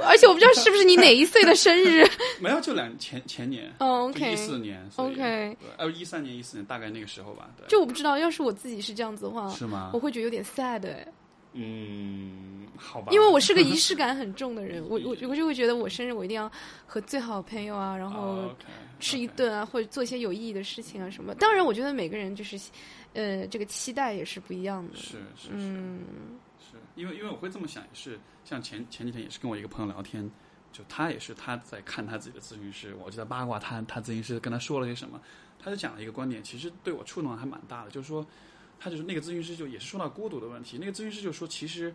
而且我不知道是不是你哪一岁的生日 (laughs) 没有，就两前前年，哦一，OK，一四年 OK 对呃，一三年、一四年，大概那个时候吧。对，就我不知道，要是我自己是这样子的话，是吗我？会觉得有点 sad 哎，嗯，好吧。因为我是个仪式感很重的人，(laughs) 我我我就会觉得我生日我一定要和最好的朋友啊，然后吃一顿啊，或者做一些有意义的事情啊什么。当然，我觉得每个人就是，呃，这个期待也是不一样的。是是是。嗯，是因为因为我会这么想，也是像前前几天也是跟我一个朋友聊天，就他也是他在看他自己的咨询师，我就在八卦他他咨询师跟他说了些什么，他就讲了一个观点，其实对我触动还蛮大的，就是说他就是那个咨询师就也是说到孤独的问题，那个咨询师就说其实。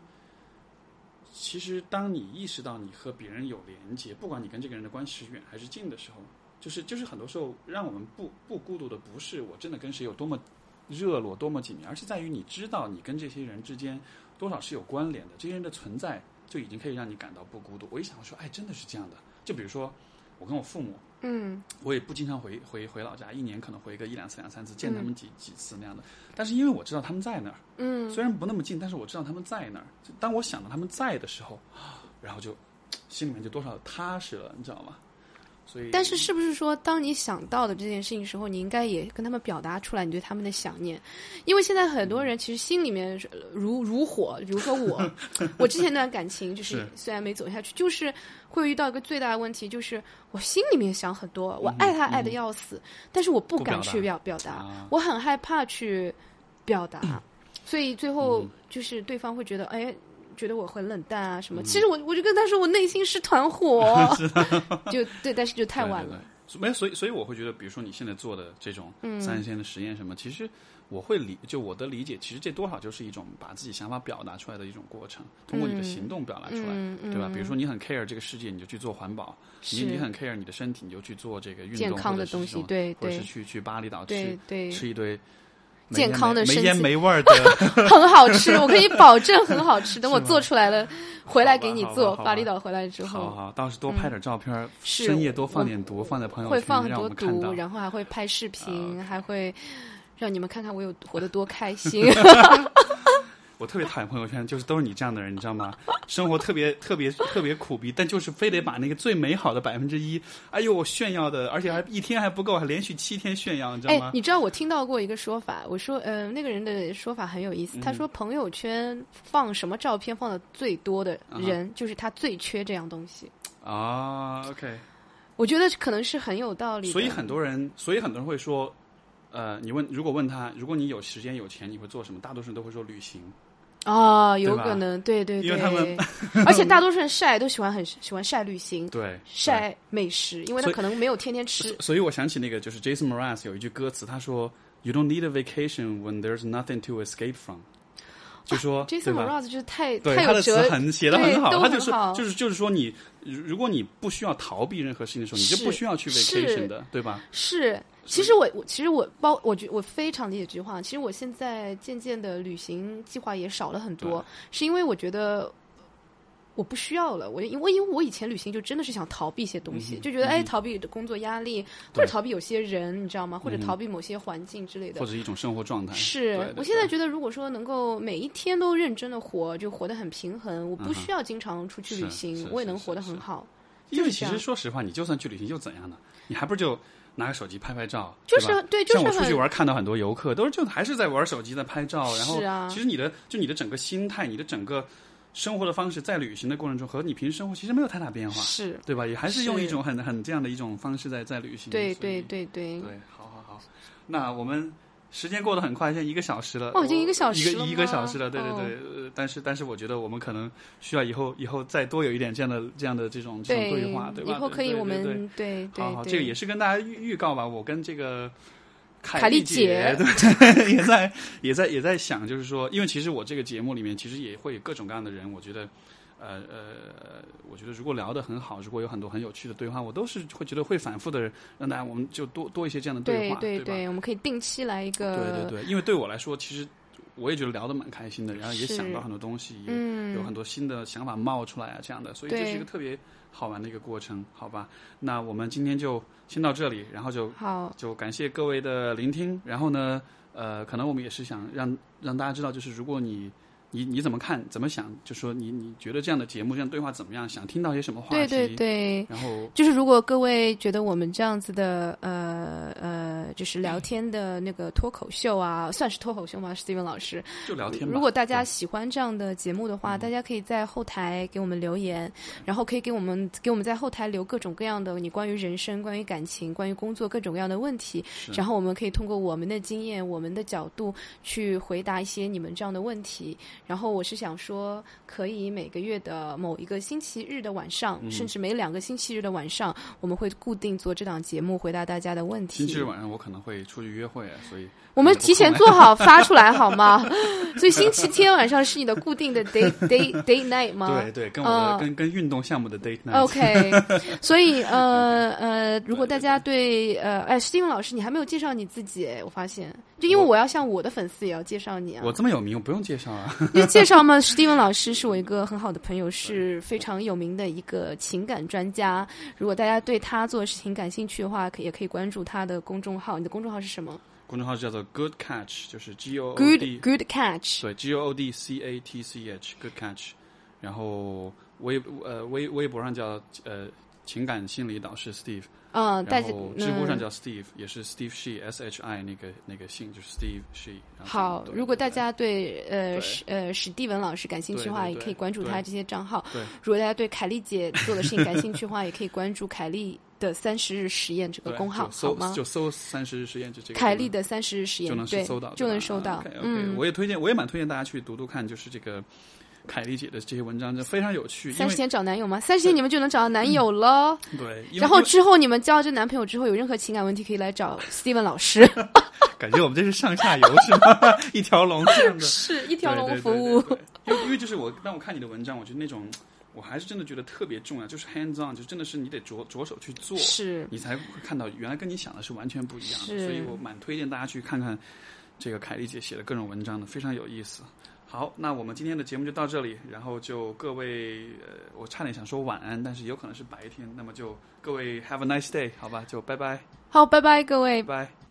其实，当你意识到你和别人有连接，不管你跟这个人的关系是远还是近的时候，就是就是很多时候让我们不不孤独的，不是我真的跟谁有多么热络、多么紧密，而是在于你知道你跟这些人之间多少是有关联的，这些人的存在就已经可以让你感到不孤独。我一想说，哎，真的是这样的。就比如说我跟我父母，嗯我也不经常回回回老家，一年可能回个一两次、两三次，见他们几、几次那样的。但是因为我知道他们在那儿，嗯虽然不那么近，但是我知道他们在那儿。当我想到他们在的时候，然后就心里面就多少踏实了，你知道吗？所以，但是是不是说，当你想到的这件事情时候，你应该也跟他们表达出来你对他们的想念？因为现在很多人其实心里面如如火，比如说我，(laughs) 我之前那段感情就是是虽然没走下去，就是会遇到一个最大的问题，就是我心里面想很多，我爱他爱的要死，但是我不敢去表表达，啊我很害怕去表达，(clears throat) 所以最后嗯就是对方会觉得，哎。觉得我很冷淡啊什嗯。么，其实我我就跟他说我内心是团火，(laughs) (laughs) 就对，但是就太晚了。没有，所以所以我会觉得，比如说你现在做的这种嗯。三十天的实验什么，其实我会理，就我的理解，其实这多少就是一种把自己想法表达出来的一种过程，通过你的行动表达出来，嗯嗯对吧？比如说你很 care 这个世界，你就去做环保；你你很 care 你的身体，你就去做这个运动健康的东西对对。或者是去去巴厘岛对吃，吃一堆没健康的身子烟没味儿的。(laughs) 很好吃，我可以保证很好吃。等我 (laughs) 做出来了，回来给你做。巴厘岛回来之后，好好，到时多拍点照片深夜多放点毒，放在朋友圈，会放很多毒，。然后还会拍视频，还会让你们看看我有活得多开心。(laughs) 我特别讨厌朋友圈，就是都是你这样的人，你知道吗？生活特别特别特别苦逼，但就是非得把那个最美好的百分之一，哎呦，我炫耀的，而且还一天还不够，还连续七天炫耀，你知道哎吗，？你知道我听到过一个说法，我说，呃，那个人的说法很有意嗯思。他说，朋友圈放什么照片放的最多的啊人，就是他最缺这样东西。啊，OK，我觉得可能是很有道理。所以很多人，所以很多人会说，呃，你问，如果问他，如果你有时间有钱，你会做什么？大多数人都会说旅行。哦，有可能，对对对，因为他们 (laughs) 而且大多数人晒都喜欢很喜欢晒旅行，对，晒美食，因为他可能没有天天吃所。以我想起那个就是 Jason Mraz 有一句歌词，他说：“You don't need a vacation when there's nothing to escape from。”就说、Jason 对吧？Mraz 就是太对他的词很写的很好，都他就是就是就是说你，如如果你不需要逃避任何事情的时候，你就不需要去 vacation 的，对吧？是。其实我我其实我包我觉我非常理解这句话。其实我现在渐渐的旅行计划也少了很多，是因为我觉得我不需要了。我因为因为我以前旅行就真的是想逃避一些东西，嗯就觉得哎逃避工作压力，或者逃避有些人，你知道吗？或者逃避某些环境之类的或。者一种生活状态。是我现在觉得，如果说能够每一天都认真的活，就活得很平衡，我不需要经常出去旅行我也能活得很好。因为其实说实话，你就算去旅行又怎样呢？你还不是就拿个手机拍拍照，就是对就是像我出去玩，看到很多游客都是就还是在玩手机在拍照，然后其实你的就你的整个心态，你的整个生活的方式，在旅行的过程中和你平时生活其实没有太大变化，是，对吧？也还是用一种很很这样的一种方式在在旅行。对对对对。对，好好好，那我们时间过得很快，现在一个小时了。哦已经一个小时一个一个小时了，对对哦对。呃，但是但是，我觉得我们可能需要以后以后再多有一点这样的这样的这种这种对话，对吧？以后可以我们对对好好，对，这个也是跟大家预预告吧。我跟这个凯凯丽姐姐对 (laughs) 也在也在也在想，就是说，因为其实我这个节目里面其实也会有各种各样的人，我觉得。呃呃，我觉得如果聊得很好，如果有很多很有趣的对话，我都是会觉得会反复的让大家，我们就多多一些这样的对话，对？对对，我们可以定期来一个，对对对，因为对我来说，其实我也觉得聊得蛮开心的，然后也想到很多东西，也嗯有很多新的想法冒出来啊，这样的，所以这是一个特别好玩的一个过程，好吧？那我们今天就先到这里，然后就好，就感谢各位的聆听，然后呢，呃，可能我们也是想让让大家知道，就是如果你。你你怎么看？怎么想？就说你你觉得这样的节目、这样对话怎么样？想听到些什么话题？对对对。然后就是如果各位觉得我们这样子的呃呃，就是聊天的那个脱口秀啊，算是脱口秀吗？Steven 老师，就聊天。如果大家喜欢这样的节目的话，嗯大家可以在后台给我们留言，然后可以给我们给我们在后台留各种各样的你关于人生、关于感情、关于工作各种各样的问题，然后我们可以通过我们的经验、我们的角度去回答一些你们这样的问题。然后我是想说，可以每个月的某一个星期日的晚上，嗯甚至每两个星期日的晚上，我们会固定做这档节目，回答大家的问题。星期日晚上，我我可能会出去约会啊，所以我们提前做好 (laughs) 发出来好吗？(laughs) 所以星期天晚上是你的固定的 date (laughs) date date night 吗？对对，跟我的、呃跟跟运动项目的 date night。OK，所以呃呃，如果大家对呃，哎，Steven 老师，你还没有介绍你自己，哎，我发现，就因为我我要向我的粉丝也要介绍你啊。我这么有名，我不用介绍啊。因为介绍嘛，Steven 老师是我一个很好的朋友，是非常有名的一个情感专家。如果大家对他做的事情感兴趣的话，可也可以关注他的公众号。你的公众号是什么公众号叫做 Good Catch，就是 G O D Good Catch。对 G O O D C A T C H Good Catch，然后微呃微微博上叫呃情感心理导师 Steve，嗯，大家然后知乎上嗯叫 Steve，也是 Steve She S H I 那个那个姓就是 Steve She。好，如果大家对呃史呃史蒂文老师感兴趣的话，也可以关注他这些账号。对如果大家对凯丽姐做的事情感兴趣的话，(laughs) 也可以关注凯丽的三十日实验这个公号，搜好吗？就搜三十日实验就这个凯丽的三十日实验就能对搜到，就能搜到。OK，, 嗯，我也推荐，我也蛮推荐大家去读读看，就是这个凯丽姐的这些文章，就非常有趣。三十天找男友吗？三十天你们就能找到男友了。对，然后之后你们交这男朋友之后，有任何情感问题可以来找 (laughs) Steven 老师，(laughs) 感觉我们这是上下游是吗？一条龙这样的。(laughs) 是一条龙服务。因为就是我当我看你的文章，我觉得那种我还是真的觉得特别重要，就是 hands on，就真的是你得着着手去做，是你才会看到原来跟你想的是完全不一样的。所以我蛮推荐大家去看看这个凯丽姐写的各种文章的，非常有意思。好，那我们今天的节目就到这里，然后就各位，呃，我差点想说晚安，但是有可能是白天，那么就各位 have a nice day，好吧，就拜拜，好，拜拜，各位。拜拜。